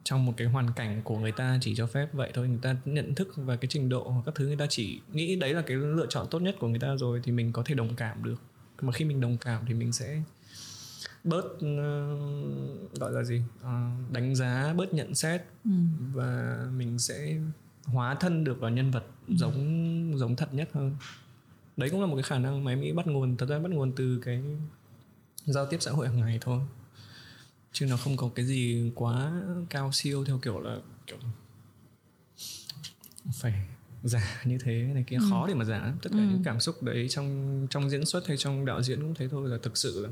Speaker 2: Trong một cái hoàn cảnh của người ta chỉ cho phép vậy thôi người ta nhận thức và cái trình độ hoặc các thứ người ta chỉ nghĩ đấy là cái lựa chọn tốt nhất của người ta rồi thì mình có thể đồng cảm được mà khi mình đồng cảm thì mình sẽ bớt uh, gọi là gì uh, đánh giá bớt nhận xét ừ. và mình sẽ hóa thân được vào nhân vật ừ. giống giống thật nhất hơn đấy cũng là một cái khả năng mà em nghĩ bắt nguồn thật ra bắt nguồn từ cái giao tiếp xã hội hàng ngày thôi chứ nó không có cái gì quá cao siêu theo kiểu là kiểu phải giả như thế này kia ừ. khó để mà giả tất cả ừ. những cảm xúc đấy trong trong diễn xuất hay trong đạo diễn cũng thế thôi là thực sự là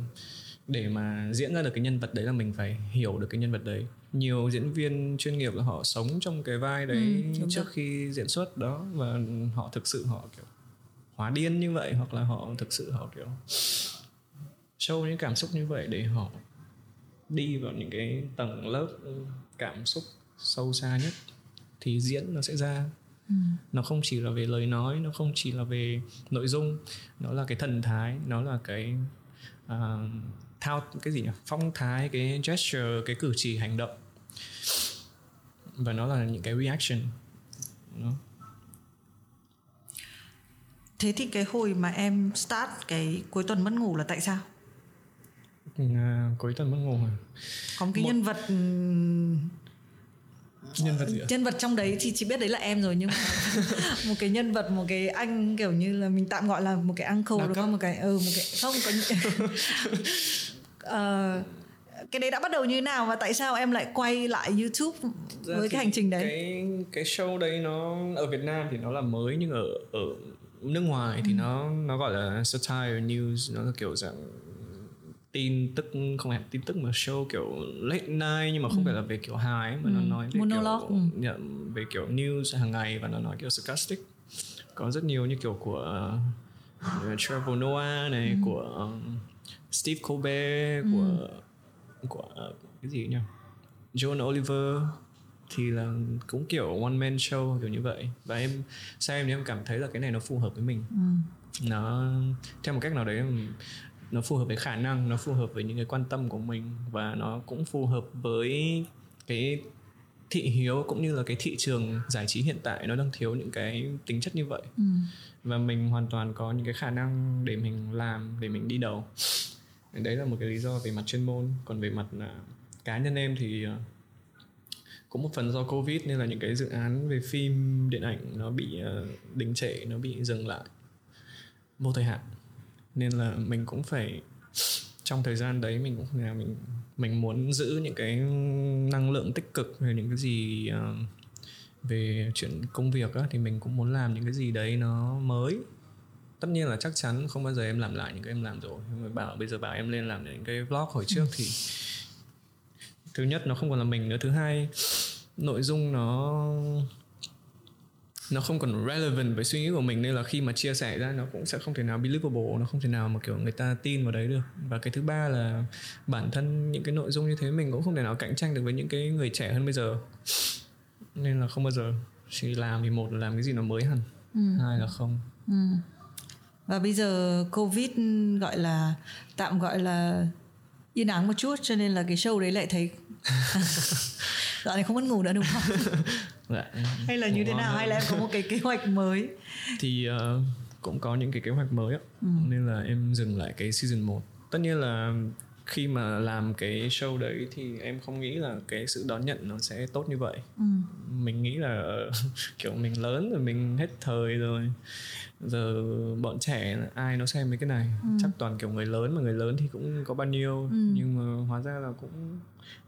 Speaker 2: để mà diễn ra được cái nhân vật đấy là mình phải hiểu được cái nhân vật đấy nhiều diễn viên chuyên nghiệp là họ sống trong cái vai đấy ừ, trước rồi. khi diễn xuất đó và họ thực sự họ kiểu hóa điên như vậy hoặc là họ thực sự họ kiểu show những cảm xúc như vậy để họ đi vào những cái tầng lớp cảm xúc sâu xa nhất thì diễn nó sẽ ra. Ừ. nó không chỉ là về lời nói nó không chỉ là về nội dung nó là cái thần thái nó là cái uh, thao cái gì nhỉ? Phong thái cái gesture cái cử chỉ hành động. Và nó là những cái reaction nó
Speaker 1: thế thì cái hồi mà em start cái cuối tuần mất ngủ là tại sao
Speaker 2: à, cuối tuần mất ngủ à?
Speaker 1: có một cái một... nhân vật
Speaker 2: nhân vật gì ạ?
Speaker 1: nhân vật trong đấy thì chỉ biết đấy là em rồi nhưng mà một cái nhân vật một cái anh kiểu như là mình tạm gọi là một cái uncle đúng không một cái ừ một cái không có uh, cái đấy đã bắt đầu như thế nào và tại sao em lại quay lại YouTube Ra với cái hành trình đấy?
Speaker 2: Cái cái show đấy nó ở Việt Nam thì nó là mới nhưng ở ở nước ngoài ừ. thì nó nó gọi là satire news nó là kiểu dạng tin tức không hẳn tin tức mà show kiểu late night nhưng mà không ừ. phải là về kiểu hài mà ừ. nó nói về
Speaker 1: Monologue.
Speaker 2: kiểu ừ. về kiểu news hàng ngày và nó nói kiểu sarcastic có rất nhiều như kiểu của uh, Trevor Noah này ừ. của um, Steve Colbert ừ. của của uh, cái gì nhỉ John Oliver thì là cũng kiểu one man show kiểu như vậy và em xem thì em cảm thấy là cái này nó phù hợp với mình ừ. nó theo một cách nào đấy nó phù hợp với khả năng nó phù hợp với những cái quan tâm của mình và nó cũng phù hợp với cái thị hiếu cũng như là cái thị trường giải trí hiện tại nó đang thiếu những cái tính chất như vậy. Ừ. và mình hoàn toàn có những cái khả năng để mình làm để mình đi đầu. Đấy là một cái lý do về mặt chuyên môn. Còn về mặt uh, cá nhân em thì uh, cũng một phần do covid nên là những cái dự án về phim điện ảnh nó bị uh, đình trệ nó bị dừng lại vô thời hạn nên là mình cũng phải trong thời gian đấy mình cũng là mình mình muốn giữ những cái năng lượng tích cực về những cái gì uh, về chuyện công việc á, thì mình cũng muốn làm những cái gì đấy nó mới. Tất nhiên là chắc chắn không bao giờ em làm lại những cái em làm rồi. Nhưng mà bảo bây giờ bảo em lên làm những cái vlog hồi trước thì thứ nhất nó không còn là mình nữa. Thứ hai nội dung nó nó không còn relevant với suy nghĩ của mình nên là khi mà chia sẻ ra nó cũng sẽ không thể nào believable nó không thể nào mà kiểu người ta tin vào đấy được và cái thứ ba là bản thân những cái nội dung như thế mình cũng không thể nào cạnh tranh được với những cái người trẻ hơn bây giờ nên là không bao giờ chỉ làm thì một là làm cái gì nó mới hẳn ừ. hai là không ừ.
Speaker 1: và bây giờ covid gọi là tạm gọi là yên ắng một chút cho nên là cái show đấy lại thấy dạo này không mất ngủ nữa đúng không hay là như thế nào hay là em có một cái kế hoạch mới
Speaker 2: thì uh, cũng có những cái kế hoạch mới á ừ. nên là em dừng lại cái season 1 tất nhiên là khi mà làm cái show đấy thì em không nghĩ là cái sự đón nhận nó sẽ tốt như vậy ừ. mình nghĩ là kiểu mình lớn rồi mình hết thời rồi giờ bọn trẻ ai nó xem mấy cái này ừ. chắc toàn kiểu người lớn mà người lớn thì cũng có bao nhiêu ừ. nhưng mà hóa ra là cũng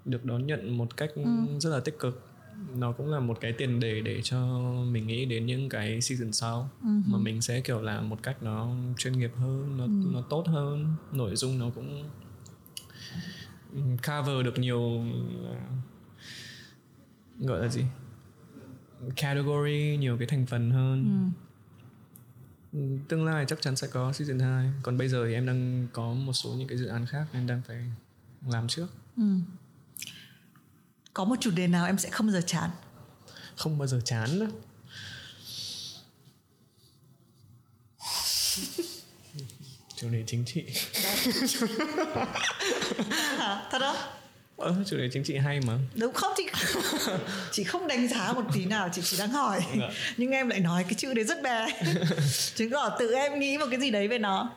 Speaker 2: được đón nhận một cách ừ. rất là tích cực nó cũng là một cái tiền đề để cho mình nghĩ đến những cái season sau. Uh-huh. mà mình sẽ kiểu làm một cách nó chuyên nghiệp hơn nó uh nó tốt hơn. Nội dung nó cũng cover được nhiều gọi là gì? Category nhiều cái thành phần hơn. Uh tương lai chắc chắn sẽ có season 2 còn bây giờ thì em đang có một số những cái dự án khác em đang phải làm trước. Ừ.
Speaker 1: có một chủ đề nào em sẽ không bao giờ chán?
Speaker 2: Không bao giờ chán nữa chủ đề chính trị.
Speaker 1: Thật đó?
Speaker 2: Ờ, chủ đề chính trị hay mà.
Speaker 1: Đúng không chị chị không đánh giá một tí nào chị chỉ đang hỏi. Dạ. nhưng em lại nói cái chữ đấy rất bè chứng tỏ tự em nghĩ một cái gì đấy về nó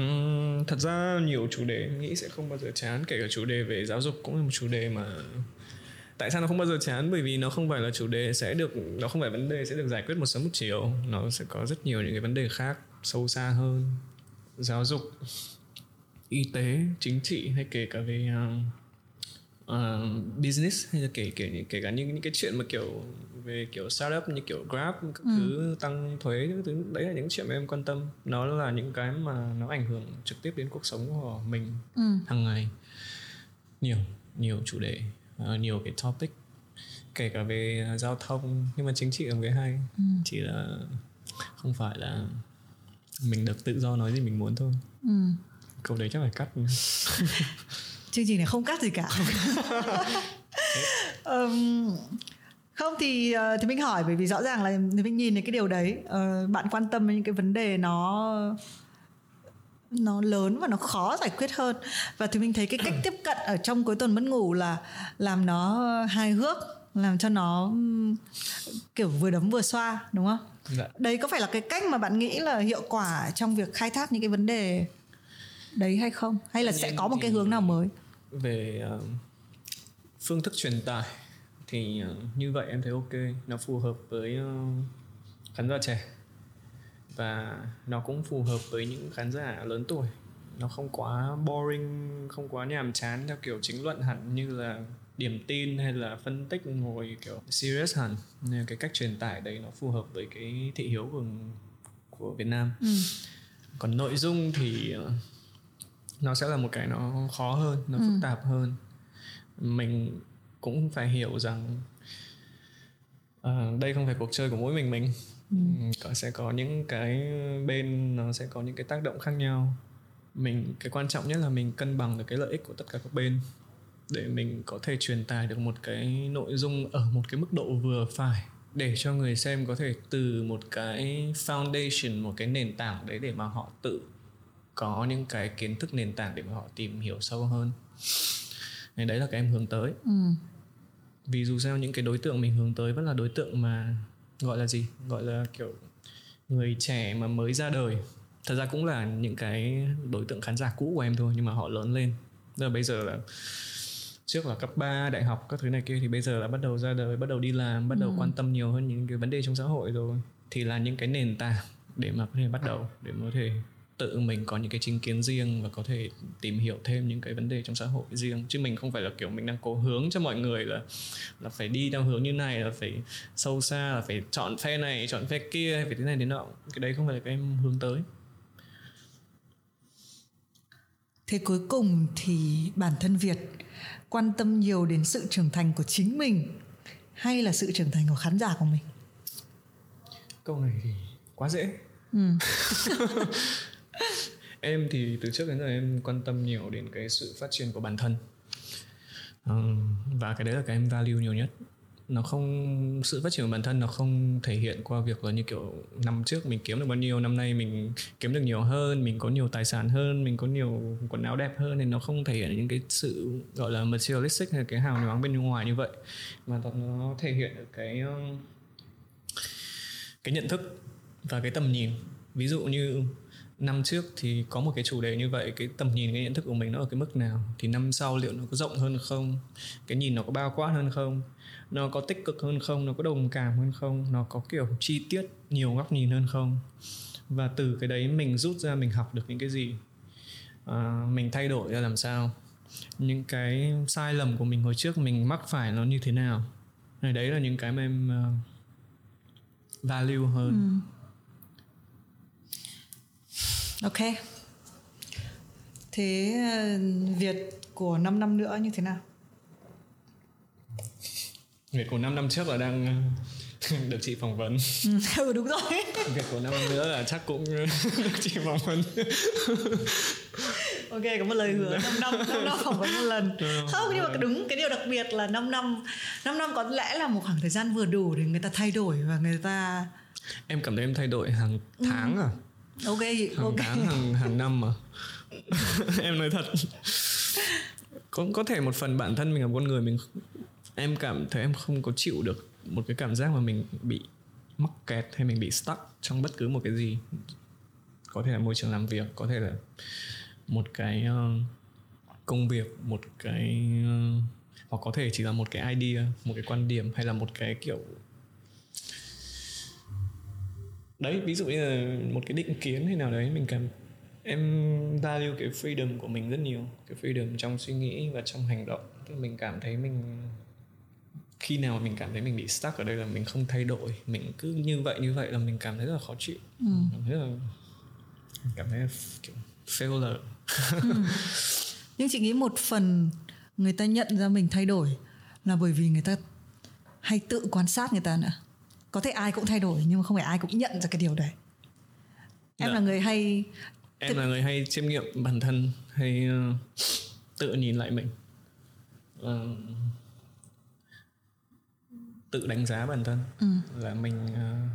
Speaker 2: Uhm, thật ra nhiều chủ đề nghĩ sẽ không bao giờ chán kể cả chủ đề về giáo dục cũng là một chủ đề mà tại sao nó không bao giờ chán? Bởi vì nó không phải là chủ đề sẽ được nó không phải vấn đề sẽ được giải quyết một sớm một chiều. Nó sẽ có rất nhiều những cái vấn đề khác sâu xa hơn. Giáo dục y tế chính trị hay kể cả về uh, uh, business hay là kể kể kể cả những những cái chuyện mà kiểu về kiểu startup như kiểu grab các ừ. thứ tăng thuế những thứ đấy là những chuyện mà em quan tâm nó là những cái mà nó ảnh hưởng trực tiếp đến cuộc sống của mình ừ. hàng ngày nhiều nhiều chủ đề uh, nhiều cái topic kể cả về giao thông nhưng mà chính trị là cái hay ừ. chỉ là không phải là mình được tự do nói gì mình muốn thôi ừ. câu đấy chắc phải cắt
Speaker 1: chương trình này không cắt gì cả. Um, không thì uh, thì mình hỏi bởi vì rõ ràng là thì mình nhìn thấy cái điều đấy uh, bạn quan tâm đến những cái vấn đề nó nó lớn và nó khó giải quyết hơn. Và thì mình thấy cái cách tiếp cận ở trong cuối tuần mất ngủ là làm nó hài hước làm cho nó kiểu vừa đấm vừa xoa đúng không? Dạ. đấy có phải là cái cách mà bạn nghĩ là hiệu quả trong việc khai thác những cái vấn đề đấy hay không? Hay là sẽ có một cái hướng nào mới
Speaker 2: về uh, phương thức truyền tải thì uh, như vậy em thấy ok nó phù hợp với uh, khán giả trẻ. Và nó cũng phù hợp với những khán giả lớn tuổi. Nó không quá boring không quá nhàm chán theo kiểu chính luận hẳn như là điểm tin hay là phân tích ngồi kiểu serious hẳn. Nên cái cách truyền tải đấy nó phù hợp với cái thị hiếu của của Việt Nam. Ừ. còn nội dung thì nó sẽ là một cái nó khó hơn nó ừ. phức tạp hơn mình cũng phải hiểu rằng uh, đây không phải cuộc chơi của mỗi mình mình ừ. có sẽ có những cái bên nó sẽ có những cái tác động khác nhau mình cái quan trọng nhất là mình cân bằng được cái lợi ích của tất cả các bên để mình có thể truyền tải được một cái nội dung ở một cái mức độ vừa phải để cho người xem có thể từ một cái foundation một cái nền tảng đấy để mà họ tự có những cái kiến thức nền tảng để mà họ tìm hiểu sâu hơn. Nên đấy là cái em hướng tới. Ừ. vì dù sao những cái đối tượng mình hướng tới vẫn là đối tượng mà gọi là gì? Gọi là kiểu người trẻ mà mới ra đời. Thật ra cũng là những cái đối tượng khán giả cũ của em thôi nhưng mà họ lớn lên. Tức là bây giờ là trước là cấp 3, đại học các thứ này kia thì bây giờ là bắt đầu ra đời bắt đầu đi làm bắt đầu ừ. quan tâm nhiều hơn những cái vấn đề trong xã hội rồi. Thì là những cái nền tảng để mà có thể bắt đầu để mà có thể tự mình có những cái chính kiến riêng và có thể tìm hiểu thêm những cái vấn đề trong xã hội riêng. Chứ mình không phải là kiểu mình đang cố hướng cho mọi người là là phải đi theo hướng như này là phải sâu xa là phải chọn phe này chọn phe kia phải thế này đến nọ. Cái đấy không phải là cái em hướng tới.
Speaker 1: Thế cuối cùng thì bản thân việt quan tâm nhiều đến sự trưởng thành của chính mình hay là sự trưởng thành của khán giả của mình?
Speaker 2: Câu này thì quá dễ. Ừ. em thì từ trước đến giờ em quan tâm nhiều đến cái sự phát triển của bản thân. Và cái đấy là cái em value nhiều nhất. Nó không, sự phát triển của bản thân nó không thể hiện qua việc là như kiểu năm trước mình kiếm được bao nhiêu, năm nay mình kiếm được nhiều hơn, mình có nhiều tài sản hơn, mình có nhiều quần áo đẹp hơn nên nó không thể hiện những cái sự, gọi là, materialistic hay cái hào nhoáng bên ngoài như vậy. Mà nó thể hiện được cái cái nhận thức và cái tầm nhìn. Ví dụ như năm trước thì có một cái chủ đề như vậy cái tầm nhìn cái nhận thức của mình nó ở cái mức nào? Thì năm sau liệu nó có rộng hơn không? Cái nhìn nó có bao quát hơn không? Nó có tích cực hơn không? Nó có đồng cảm hơn không? Nó có kiểu chi tiết nhiều góc nhìn hơn không? Và từ cái đấy mình rút ra mình học được những cái gì? À, mình thay đổi ra làm sao? Những cái sai lầm của mình hồi trước mình mắc phải nó như thế nào? Này đấy là những cái mà em uh, value hơn. Ừ
Speaker 1: ok. Thế ờ, việt của 5 năm nữa như thế nào?
Speaker 2: Việt của 5 năm trước là đang được chị phỏng vấn.
Speaker 1: Ừ đúng rồi.
Speaker 2: Việc của năm nữa là chắc cũng được chị phỏng vấn.
Speaker 1: Ok có một lời hứa. 5 năm 5 năm phỏng vấn một lần. Không nhưng mà đúng cái điều đặc biệt là 5 năm 5 năm có lẽ là một khoảng thời gian vừa đủ để người ta thay đổi và người ta
Speaker 2: em cảm thấy em thay đổi hàng tháng à
Speaker 1: ok
Speaker 2: hàng
Speaker 1: ok.
Speaker 2: tháng hàng hàng năm mà. Em nói thật. Có có thể một phần bản thân mình là con người mình em cảm thấy em không có chịu được một cái cảm giác mà mình bị mắc kẹt hay mình bị stuck trong bất cứ một cái gì. Có thể là môi trường làm việc có thể là một cái uh, công việc một cái uh, hoặc có thể chỉ là một cái idea một cái quan điểm hay là một cái kiểu đấy ví dụ như là một cái định kiến hay nào đấy mình cảm em value cái freedom của mình rất nhiều. Cái freedom trong suy nghĩ và trong hành động. Thì mình cảm thấy mình khi nào mình cảm thấy mình bị stuck ở đây là mình không thay đổi. Mình cứ như vậy như vậy là mình cảm thấy rất là khó chịu. Ừ. cảm thấy là cảm thấy là kiểu failure
Speaker 1: ừ. nhưng chị nghĩ một phần người ta nhận ra mình thay đổi là bởi vì người ta hay tự quan sát người ta nữa có thể ai cũng thay đổi nhưng mà không phải ai cũng nhận ra cái điều đấy em dạ. là người hay
Speaker 2: em là người hay chiêm nghiệm bản thân hay uh, tự nhìn lại mình uh, tự đánh giá bản thân ừ. là mình uh,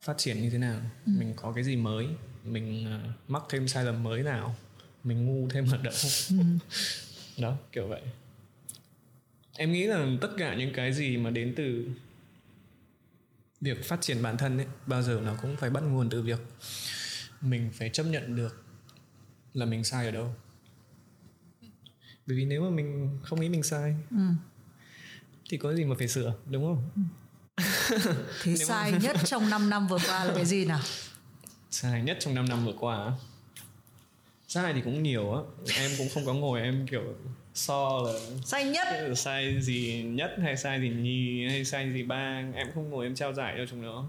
Speaker 2: phát triển như thế nào ừ. mình có cái gì mới mình uh, mắc thêm sai lầm mới nào mình ngu thêm ở đâu ừ. đó kiểu vậy em nghĩ là tất cả những cái gì mà đến từ việc phát triển bản thân ấy bao giờ nó cũng phải bắt nguồn từ việc mình phải chấp nhận được là mình sai ở đâu bởi vì nếu mà mình không nghĩ mình sai ừ. thì có gì mà phải sửa đúng không ừ.
Speaker 1: thế sai mà... nhất trong 5 năm vừa qua là cái gì nào
Speaker 2: sai nhất trong 5 năm vừa qua sai thì cũng nhiều á em cũng không có ngồi em kiểu so là
Speaker 1: sai nhất.
Speaker 2: Sai gì nhất hay sai gì nhì hay sai gì ba em không ngồi em trao giải cho chúng nó.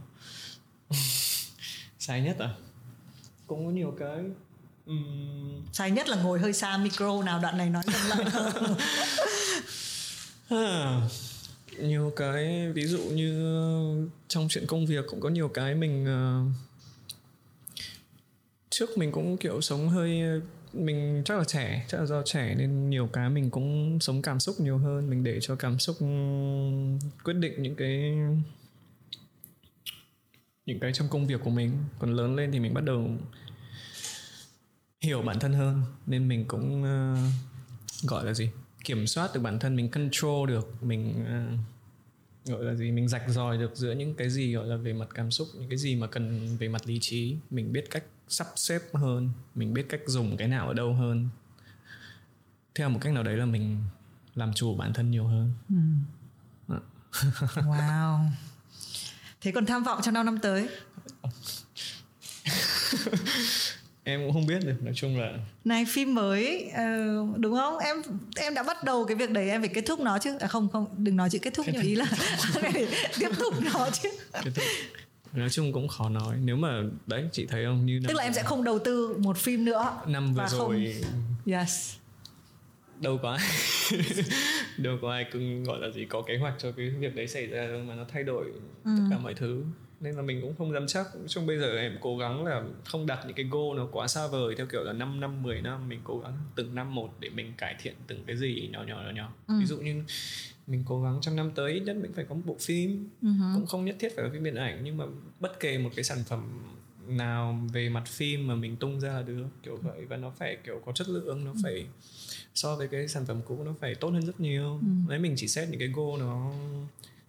Speaker 2: Sai nhất à? Cũng có nhiều cái.
Speaker 1: Um... sai nhất là ngồi hơi xa micro nào đoạn này nói lại
Speaker 2: à, nhiều cái ví dụ như trong chuyện công việc cũng có nhiều cái mình uh, trước mình cũng kiểu sống hơi mình chắc là trẻ chắc là do trẻ nên nhiều cái mình cũng sống cảm xúc nhiều hơn. Mình để cho cảm xúc quyết định những cái những cái trong công việc của mình. Còn lớn lên thì mình bắt đầu hiểu bản thân hơn. Nên mình cũng uh, gọi là gì? Kiểm soát được bản thân mình control được mình uh, gọi là gì? Mình rạch ròi được giữa những cái gì gọi là về mặt cảm xúc những cái gì mà cần về mặt lý trí. Mình biết cách sắp xếp hơn mình biết cách dùng cái nào ở đâu hơn. Theo một cách nào đấy là mình làm chủ bản thân nhiều hơn. Ừ.
Speaker 1: wow. Thế còn tham vọng trong 5 năm tới?
Speaker 2: Em cũng không biết được nói chung là
Speaker 1: này phim mới uh, đúng không? Em em đã bắt đầu cái việc đấy em phải kết thúc nó chứ. À không không đừng nói chữ kết thúc nhưng ý là tiếp tục nó chứ. Kết thúc
Speaker 2: nói chung cũng khó nói. Nếu mà đấy chị thấy không? Như
Speaker 1: tức là em sẽ không đầu tư một phim nữa
Speaker 2: năm vừa rồi
Speaker 1: không... yes.
Speaker 2: Đâu có ai đâu có ai cứ gọi là gì có kế hoạch cho cái việc đấy xảy ra mà nó thay đổi ừ. tất cả mọi thứ. Nên là mình cũng không dám chắc. Chung bây giờ em cố gắng là không đặt những cái goal nó quá xa vời theo kiểu là 5 năm 10 năm mình cố gắng từng năm một để mình cải thiện từng cái gì nhỏ nhỏ nhỏ nhỏ. Ừ. ví dụ như mình cố gắng trong năm tới ít nhất mình phải có một bộ phim uh-huh. cũng không nhất thiết phải là phim điện ảnh nhưng mà bất kể một cái sản phẩm nào về mặt phim mà mình tung ra là được kiểu vậy và nó phải kiểu có chất lượng nó ừ. phải so với cái sản phẩm cũ nó phải tốt hơn rất nhiều ừ. đấy mình chỉ xét những cái goal nó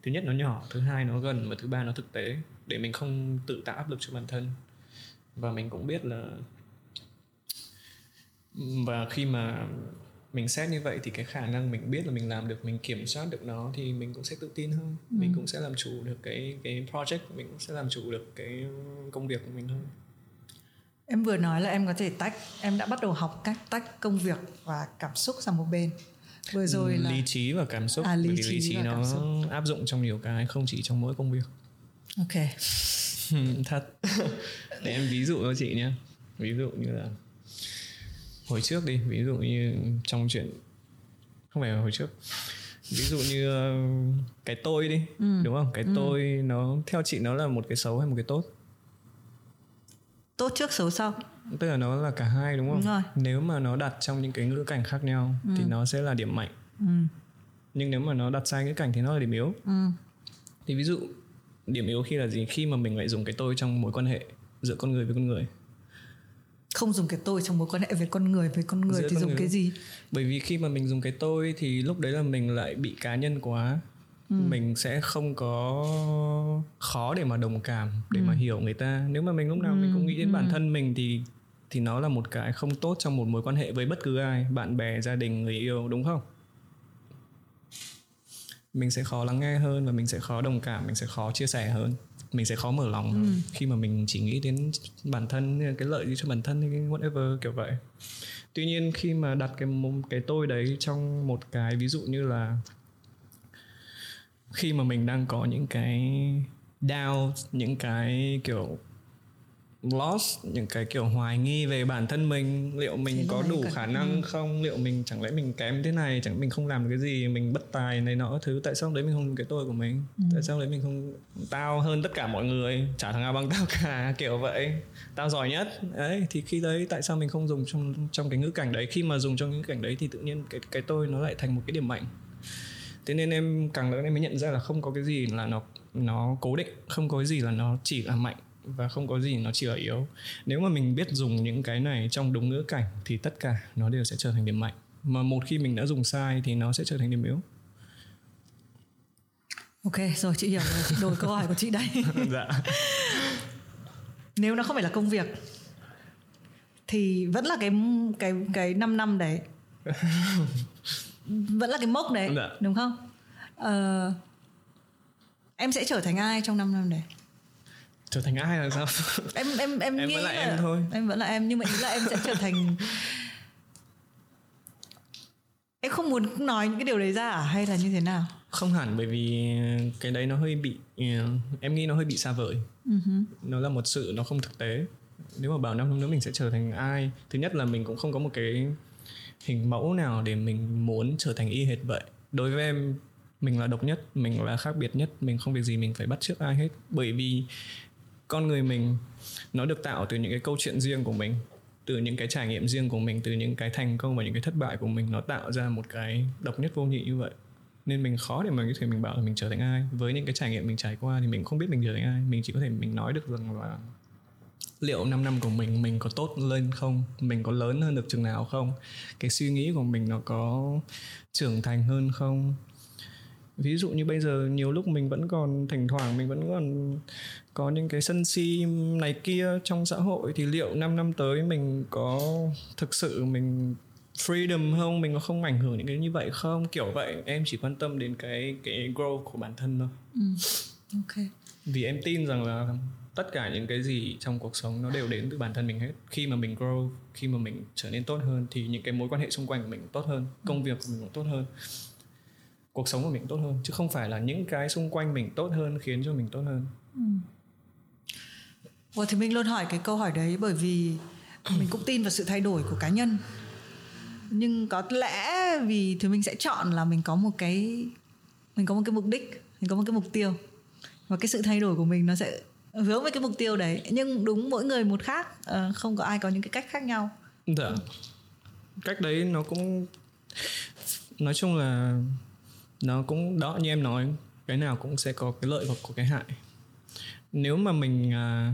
Speaker 2: thứ nhất nó nhỏ thứ hai nó gần và thứ ba nó thực tế để mình không tự tạo áp lực cho bản thân và mình cũng biết là và khi mà mình xét như vậy thì cái khả năng mình biết là mình làm được mình kiểm soát được nó thì mình cũng sẽ tự tin hơn. Ừ. mình cũng sẽ làm chủ được cái cái project mình cũng sẽ làm chủ được cái công việc của mình hơn.
Speaker 1: Em vừa nói là em có thể tách em đã bắt đầu học cách tách công việc và cảm xúc sang một bên. Vừa rồi là
Speaker 2: lý trí và cảm xúc. À, lý bởi vì lý trí nó áp dụng trong nhiều cái không chỉ trong mỗi công việc.
Speaker 1: Ok.
Speaker 2: Thật. Để em ví dụ cho chị nhé. Ví dụ như là hồi trước đi ví dụ như trong chuyện không phải hồi trước ví dụ như ờ, cái tôi đi ừ. đúng không cái ừ. tôi nó theo chị nó là một cái xấu hay một cái tốt
Speaker 1: tốt trước xấu sau
Speaker 2: tức là nó là cả hai đúng không đúng rồi. nếu mà nó đặt trong những cái ngữ cảnh khác nhau ừ. thì nó sẽ là điểm mạnh ừ. nhưng nếu mà nó đặt sai ngữ cảnh thì nó là điểm yếu ừ. thì ví dụ điểm yếu khi là gì khi mà mình lại dùng cái tôi trong mối quan hệ giữa con người với con người
Speaker 1: không dùng cái tôi trong mối quan hệ với con người với con người giữa thì dùng người. cái gì
Speaker 2: bởi vì khi mà mình dùng cái tôi thì lúc đấy là mình lại bị cá nhân quá ừ. mình sẽ không có khó để mà đồng cảm để ừ. mà hiểu người ta nếu mà mình lúc nào ừ. mình cũng nghĩ đến ừ. bản thân mình thì thì nó là một cái không tốt trong một mối quan hệ với bất cứ ai bạn bè gia đình người yêu đúng không mình sẽ khó lắng nghe hơn và mình sẽ khó đồng cảm mình sẽ khó chia sẻ hơn mình sẽ khó mở lòng ừ. khi mà mình chỉ nghĩ đến bản thân cái lợi gì cho bản thân hay whatever kiểu vậy tuy nhiên khi mà đặt cái cái tôi đấy trong một cái ví dụ như là khi mà mình đang có những cái doubt những cái kiểu lost những cái kiểu hoài nghi về bản thân mình. Liệu mình thế có đủ khả năng không? Liệu mình chẳng lẽ mình kém thế này? Chẳng mình không làm được cái gì? Mình bất tài này nọ thứ. Tại sao đấy mình không cái tôi của mình? Ừ. tại sao đấy mình không tao hơn tất cả mọi người? Chả thằng nào bằng tao cả kiểu vậy. Tao giỏi nhất. Đấy thì khi đấy tại sao mình không dùng trong trong cái ngữ cảnh đấy? Khi mà dùng trong ngữ cảnh đấy thì tự nhiên cái cái tôi nó lại thành một cái điểm mạnh. Thế nên em càng lớn em mới nhận ra là không có cái gì là nó nó cố định. Không có cái gì là nó chỉ là mạnh và không có gì nó chỉ là yếu. Nếu mà mình biết dùng những cái này trong đúng ngữ cảnh thì tất cả nó đều sẽ trở thành điểm mạnh. Mà một khi mình đã dùng sai thì nó sẽ trở thành điểm yếu.
Speaker 1: Ok rồi chị hiểu rồi. Chị đổi câu hỏi của chị đây. Dạ. Nếu nó không phải là công việc thì vẫn là cái cái cái 5 năm đấy. Vẫn là cái mốc đấy dạ. đúng không? Ờ, em sẽ trở thành ai trong 5 năm đấy
Speaker 2: trở thành ai là sao?
Speaker 1: Em em em, em nghĩ vẫn là, là em thôi. em vẫn là em nhưng mà ý là em sẽ trở thành em không muốn nói những cái điều đấy ra à? Hay là như thế nào?
Speaker 2: Không hẳn bởi vì cái đấy nó hơi bị em nghĩ nó hơi bị xa vời. Uh-huh. nó là một sự nó không thực tế. Nếu mà bảo năm năm nữa mình sẽ trở thành ai? Thứ nhất là mình cũng không có một cái hình mẫu nào để mình muốn trở thành y hệt vậy. Đối với em mình là độc nhất mình là khác biệt nhất mình không việc gì mình phải bắt chước ai hết. Bởi vì con người mình, nó được tạo từ những cái câu chuyện riêng của mình, từ những cái trải nghiệm riêng của mình, từ những cái thành công và những cái thất bại của mình, nó tạo ra một cái độc nhất vô nhị như vậy. Nên mình khó để mà có thể mình bảo là mình trở thành ai. Với những cái trải nghiệm mình trải qua thì mình không biết mình trở thành ai. Mình chỉ có thể mình nói được rằng là liệu 5 năm của mình mình có tốt lên không? Mình có lớn hơn được chừng nào không? Cái suy nghĩ của mình nó có trưởng thành hơn không? Ví dụ như bây giờ nhiều lúc mình vẫn còn thỉnh thoảng, mình vẫn còn có những cái sân si này kia trong xã hội thì liệu 5 năm tới mình có thực sự mình freedom không? Mình có không ảnh hưởng những cái như vậy không? Kiểu vậy em chỉ quan tâm đến cái cái growth của bản thân thôi. Ừ. ok. Vì em tin rằng là tất cả những cái gì trong cuộc sống nó đều đến từ bản thân mình hết. Khi mà mình grow khi mà mình trở nên tốt hơn thì những cái mối quan hệ xung quanh của mình tốt hơn công việc của mình cũng tốt hơn cuộc sống của mình tốt hơn. Chứ không phải là những cái xung quanh mình tốt hơn khiến cho mình tốt hơn. Ừ.
Speaker 1: Well, thì mình luôn hỏi cái câu hỏi đấy bởi vì mình cũng tin vào sự thay đổi của cá nhân. Nhưng có lẽ vì thì mình sẽ chọn là mình có một cái mình có một cái mục đích mình có một cái mục tiêu. Và cái sự thay đổi của mình nó sẽ hướng với cái mục tiêu đấy. Nhưng đúng mỗi người một khác ờ, không có ai có những cái cách khác nhau.
Speaker 2: Dạ. Cách đấy nó cũng nói chung là nó cũng đó như em nói cái nào cũng sẽ có cái lợi và có cái hại. Nếu mà mình à,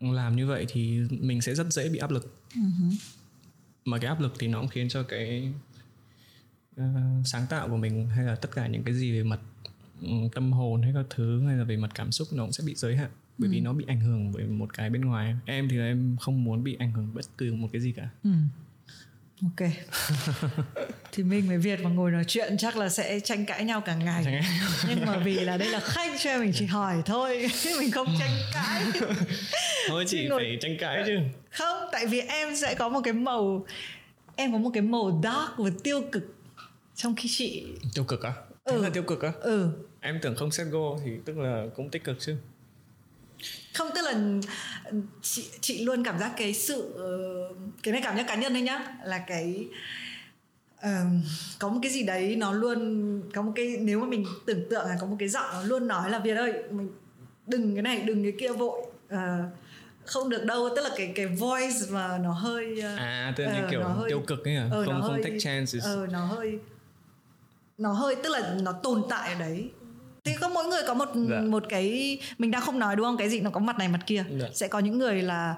Speaker 2: làm như vậy thì mình sẽ rất dễ bị áp lực uh-huh. mà cái áp lực thì nó cũng khiến cho cái uh, sáng tạo của mình hay là tất cả những cái gì về mặt um, tâm hồn hay các thứ hay là về mặt cảm xúc nó cũng sẽ bị giới hạn bởi uh-huh. vì ừ. nó bị ảnh hưởng bởi một cái bên ngoài em thì em không muốn bị ảnh hưởng bất cứ một cái gì cả uh-huh
Speaker 1: ok. Thì mình với việt mà ngồi nói chuyện chắc là sẽ tranh cãi nhau cả ngày. Nhưng mà vì là đây là khách cho mình chỉ hỏi thôi mình không tranh cãi.
Speaker 2: Thôi chị ngồi... phải tranh cãi chứ.
Speaker 1: Không tại vì em sẽ có một cái màu em có một cái màu dark và tiêu cực trong khi chị
Speaker 2: tiêu cực á? Ừ. là tiêu cực á? Ừ. Em tưởng không set goal thì tức là cũng tích cực chứ
Speaker 1: không tức là chị chị luôn cảm giác cái sự cái này cảm giác cá nhân thôi nhá. Là cái uh, có một cái gì đấy nó luôn có một cái nếu mà mình tưởng tượng là có một cái giọng nó luôn nói là Việt ơi mình đừng cái này đừng cái kia vội uh, không được đâu. Tức là cái cái voice mà nó hơi
Speaker 2: uh, à tức là uh, kiểu hơi, tiêu cực ấy à uh, không không hơi, take chances.
Speaker 1: uh, nó hơi nó hơi tức là nó tồn tại ở đấy thì không mỗi người có một dạ. một cái mình đang không nói đúng không? Cái gì nó có mặt này mặt kia? Dạ. sẽ có những người là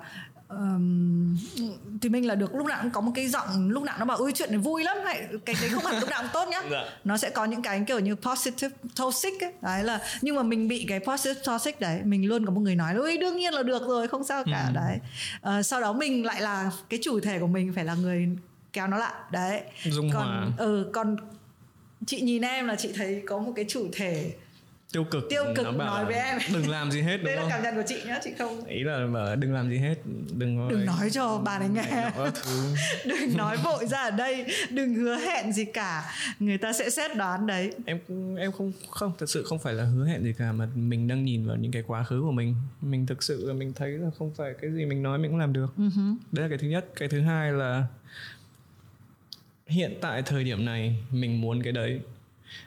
Speaker 1: um, thì mình là được lúc nào cũng có một cái giọng lúc nào nó bảo ơi chuyện này vui lắm. Hay cái đấy không hẳn lúc nào cũng tốt nhá. Dạ. nó sẽ có những cái kiểu như positive toxic ấy. Đấy là nhưng mà mình bị cái positive toxic đấy mình luôn có một người nói ơi đương nhiên là được rồi không sao cả. Ừ. đấy. Uh, sau đó mình lại là cái chủ thể của mình phải là người kéo nó lại. Đấy.
Speaker 2: Dung
Speaker 1: còn ừ còn chị nhìn em là chị thấy có một cái chủ thể
Speaker 2: tiêu cực.
Speaker 1: Tiêu cực nói với em.
Speaker 2: đừng làm gì hết đúng
Speaker 1: đây
Speaker 2: không?
Speaker 1: là cảm nhận của chị nhá chị không
Speaker 2: ý là mà đừng làm gì hết đừng
Speaker 1: đừng nói cho bà ấy nghe. Đừng nói vội ra ở đây đừng hứa hẹn gì cả. Người ta sẽ xét đoán đấy.
Speaker 2: Em em không không thật sự không phải là hứa hẹn gì cả mà mình đang nhìn vào những cái quá khứ của mình. Mình thực sự là mình thấy là không phải cái gì mình nói mình cũng làm được. Uh-huh. đấy là cái thứ nhất. Cái thứ hai là hiện tại thời điểm này mình muốn cái đấy.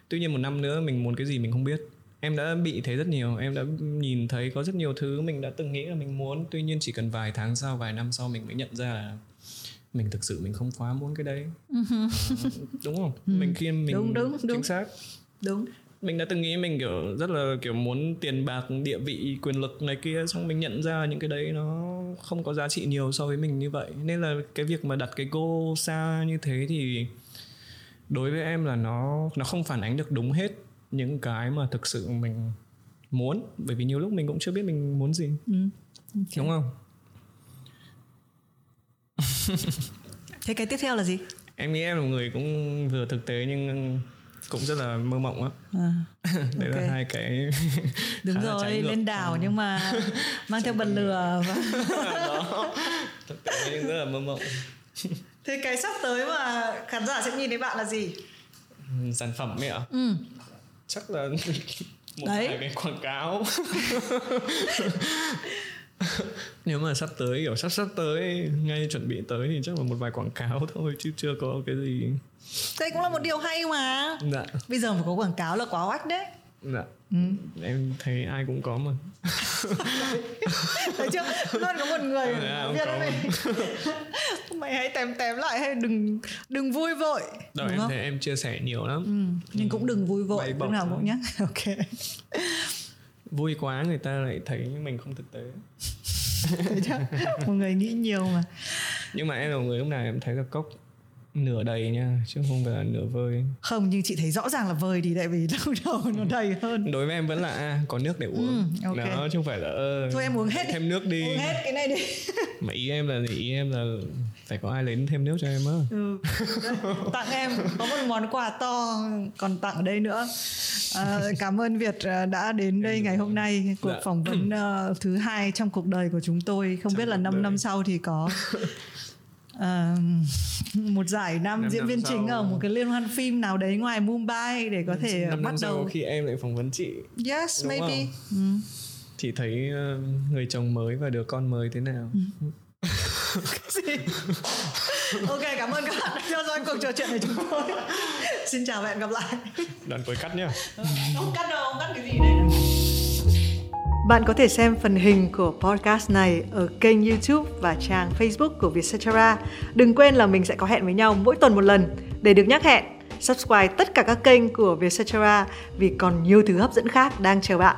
Speaker 2: Tuy nhiên một năm nữa mình muốn cái gì mình không biết em đã bị thế rất nhiều em đã nhìn thấy có rất nhiều thứ mình đã từng nghĩ là mình muốn. Tuy nhiên chỉ cần vài tháng sau vài năm sau mình mới nhận ra là mình thực sự mình không quá muốn cái đấy. Uh, đúng không? Ừ. mình khi mình
Speaker 1: đúng đúng
Speaker 2: chính
Speaker 1: đúng.
Speaker 2: xác.
Speaker 1: Đúng.
Speaker 2: Mình đã từng nghĩ mình kiểu rất là kiểu muốn tiền bạc địa vị quyền lực này kia xong mình nhận ra những cái đấy nó không có giá trị nhiều so với mình như vậy. Nên là cái việc mà đặt cái goal xa như thế thì đối với em là nó nó không phản ánh được đúng hết những cái mà thực sự mình muốn. Bởi vì nhiều lúc mình cũng chưa biết mình muốn gì. Ừ. okay. đúng không?
Speaker 1: Thế cái tiếp theo là gì?
Speaker 2: Em nghĩ em là người cũng vừa thực tế nhưng cũng rất là mơ mộng á. À, đấy okay. là hai cái
Speaker 1: đúng rồi lên đảo nhưng mà mang theo bật lửa và
Speaker 2: đó. Thực tế nhưng rất là mơ mộng.
Speaker 1: Thế cái sắp tới mà khán giả sẽ nhìn thấy bạn là gì?
Speaker 2: Sản phẩm ấy ạ. Ừ chắc là một Đấy. vài cái quảng cáo nếu mà sắp tới kiểu sắp sắp tới ngay chuẩn bị tới thì chắc là một vài quảng cáo thôi chứ chưa có cái gì
Speaker 1: đây cũng là một điều hay mà dạ. bây giờ mà có quảng cáo là quá oách đấy
Speaker 2: dạ. Ừ. em thấy ai cũng có mà.
Speaker 1: Thấy chưa? Luôn có một người à, biết đấy mày hãy tém tém lại hay đừng đừng vui vội
Speaker 2: Rồi em thấy em chia sẻ nhiều lắm.
Speaker 1: Ừ. nhưng ừ. cũng đừng vui vội lúc nào cũng nhá. Ok.
Speaker 2: Vui quá người ta lại thấy mình không thực tế.
Speaker 1: Thấy chưa một người nghĩ nhiều mà.
Speaker 2: Nhưng mà em là một người lúc nào em thấy là cốc nửa đầy nha chứ không phải là nửa vơi.
Speaker 1: Không nhưng chị thấy rõ ràng là vơi thì tại vì lâu đầu nó đầy hơn.
Speaker 2: Đối với em vẫn là à, có nước để uống. Ừ, okay. đó chứ không phải là uh,
Speaker 1: thôi em uống hết
Speaker 2: thêm nước đi.
Speaker 1: Uống hết cái này đi.
Speaker 2: Mà ý em là ý em là phải có ai lấy thêm nước cho em á.
Speaker 1: Ừ. tặng em có một món quà to còn tặng ở đây nữa. À, cảm ơn việt à, đã đến đây ngày hôm nay. cuộc dạ. phỏng vấn uh, thứ hai trong cuộc đời của chúng tôi. Không trong biết là 5 năm sau thì có uh, một giải năm, năm diễn viên chính ở một cái liên hoan phim nào đấy ngoài Mumbai để có thể
Speaker 2: năm
Speaker 1: bắt
Speaker 2: năm
Speaker 1: đầu.
Speaker 2: khi em lại phỏng vấn chị
Speaker 1: yes Đúng maybe.
Speaker 2: ừ. chị thấy uh, người chồng mới và đứa con mới thế nào? Ừ.
Speaker 1: ok cảm ơn các bạn đã theo dõi cuộc trò chuyện này chúng tôi. Xin chào và hẹn gặp lại.
Speaker 2: Đoạn cuối cắt nhá.
Speaker 1: Không cắt đâu không cắt cái gì đây bạn có thể xem phần hình của podcast này ở kênh YouTube và trang Facebook của Vietcetera. Đừng quên là mình sẽ có hẹn với nhau mỗi tuần một lần để được nhắc hẹn. Subscribe tất cả các kênh của Vietcetera vì còn nhiều thứ hấp dẫn khác đang chờ bạn.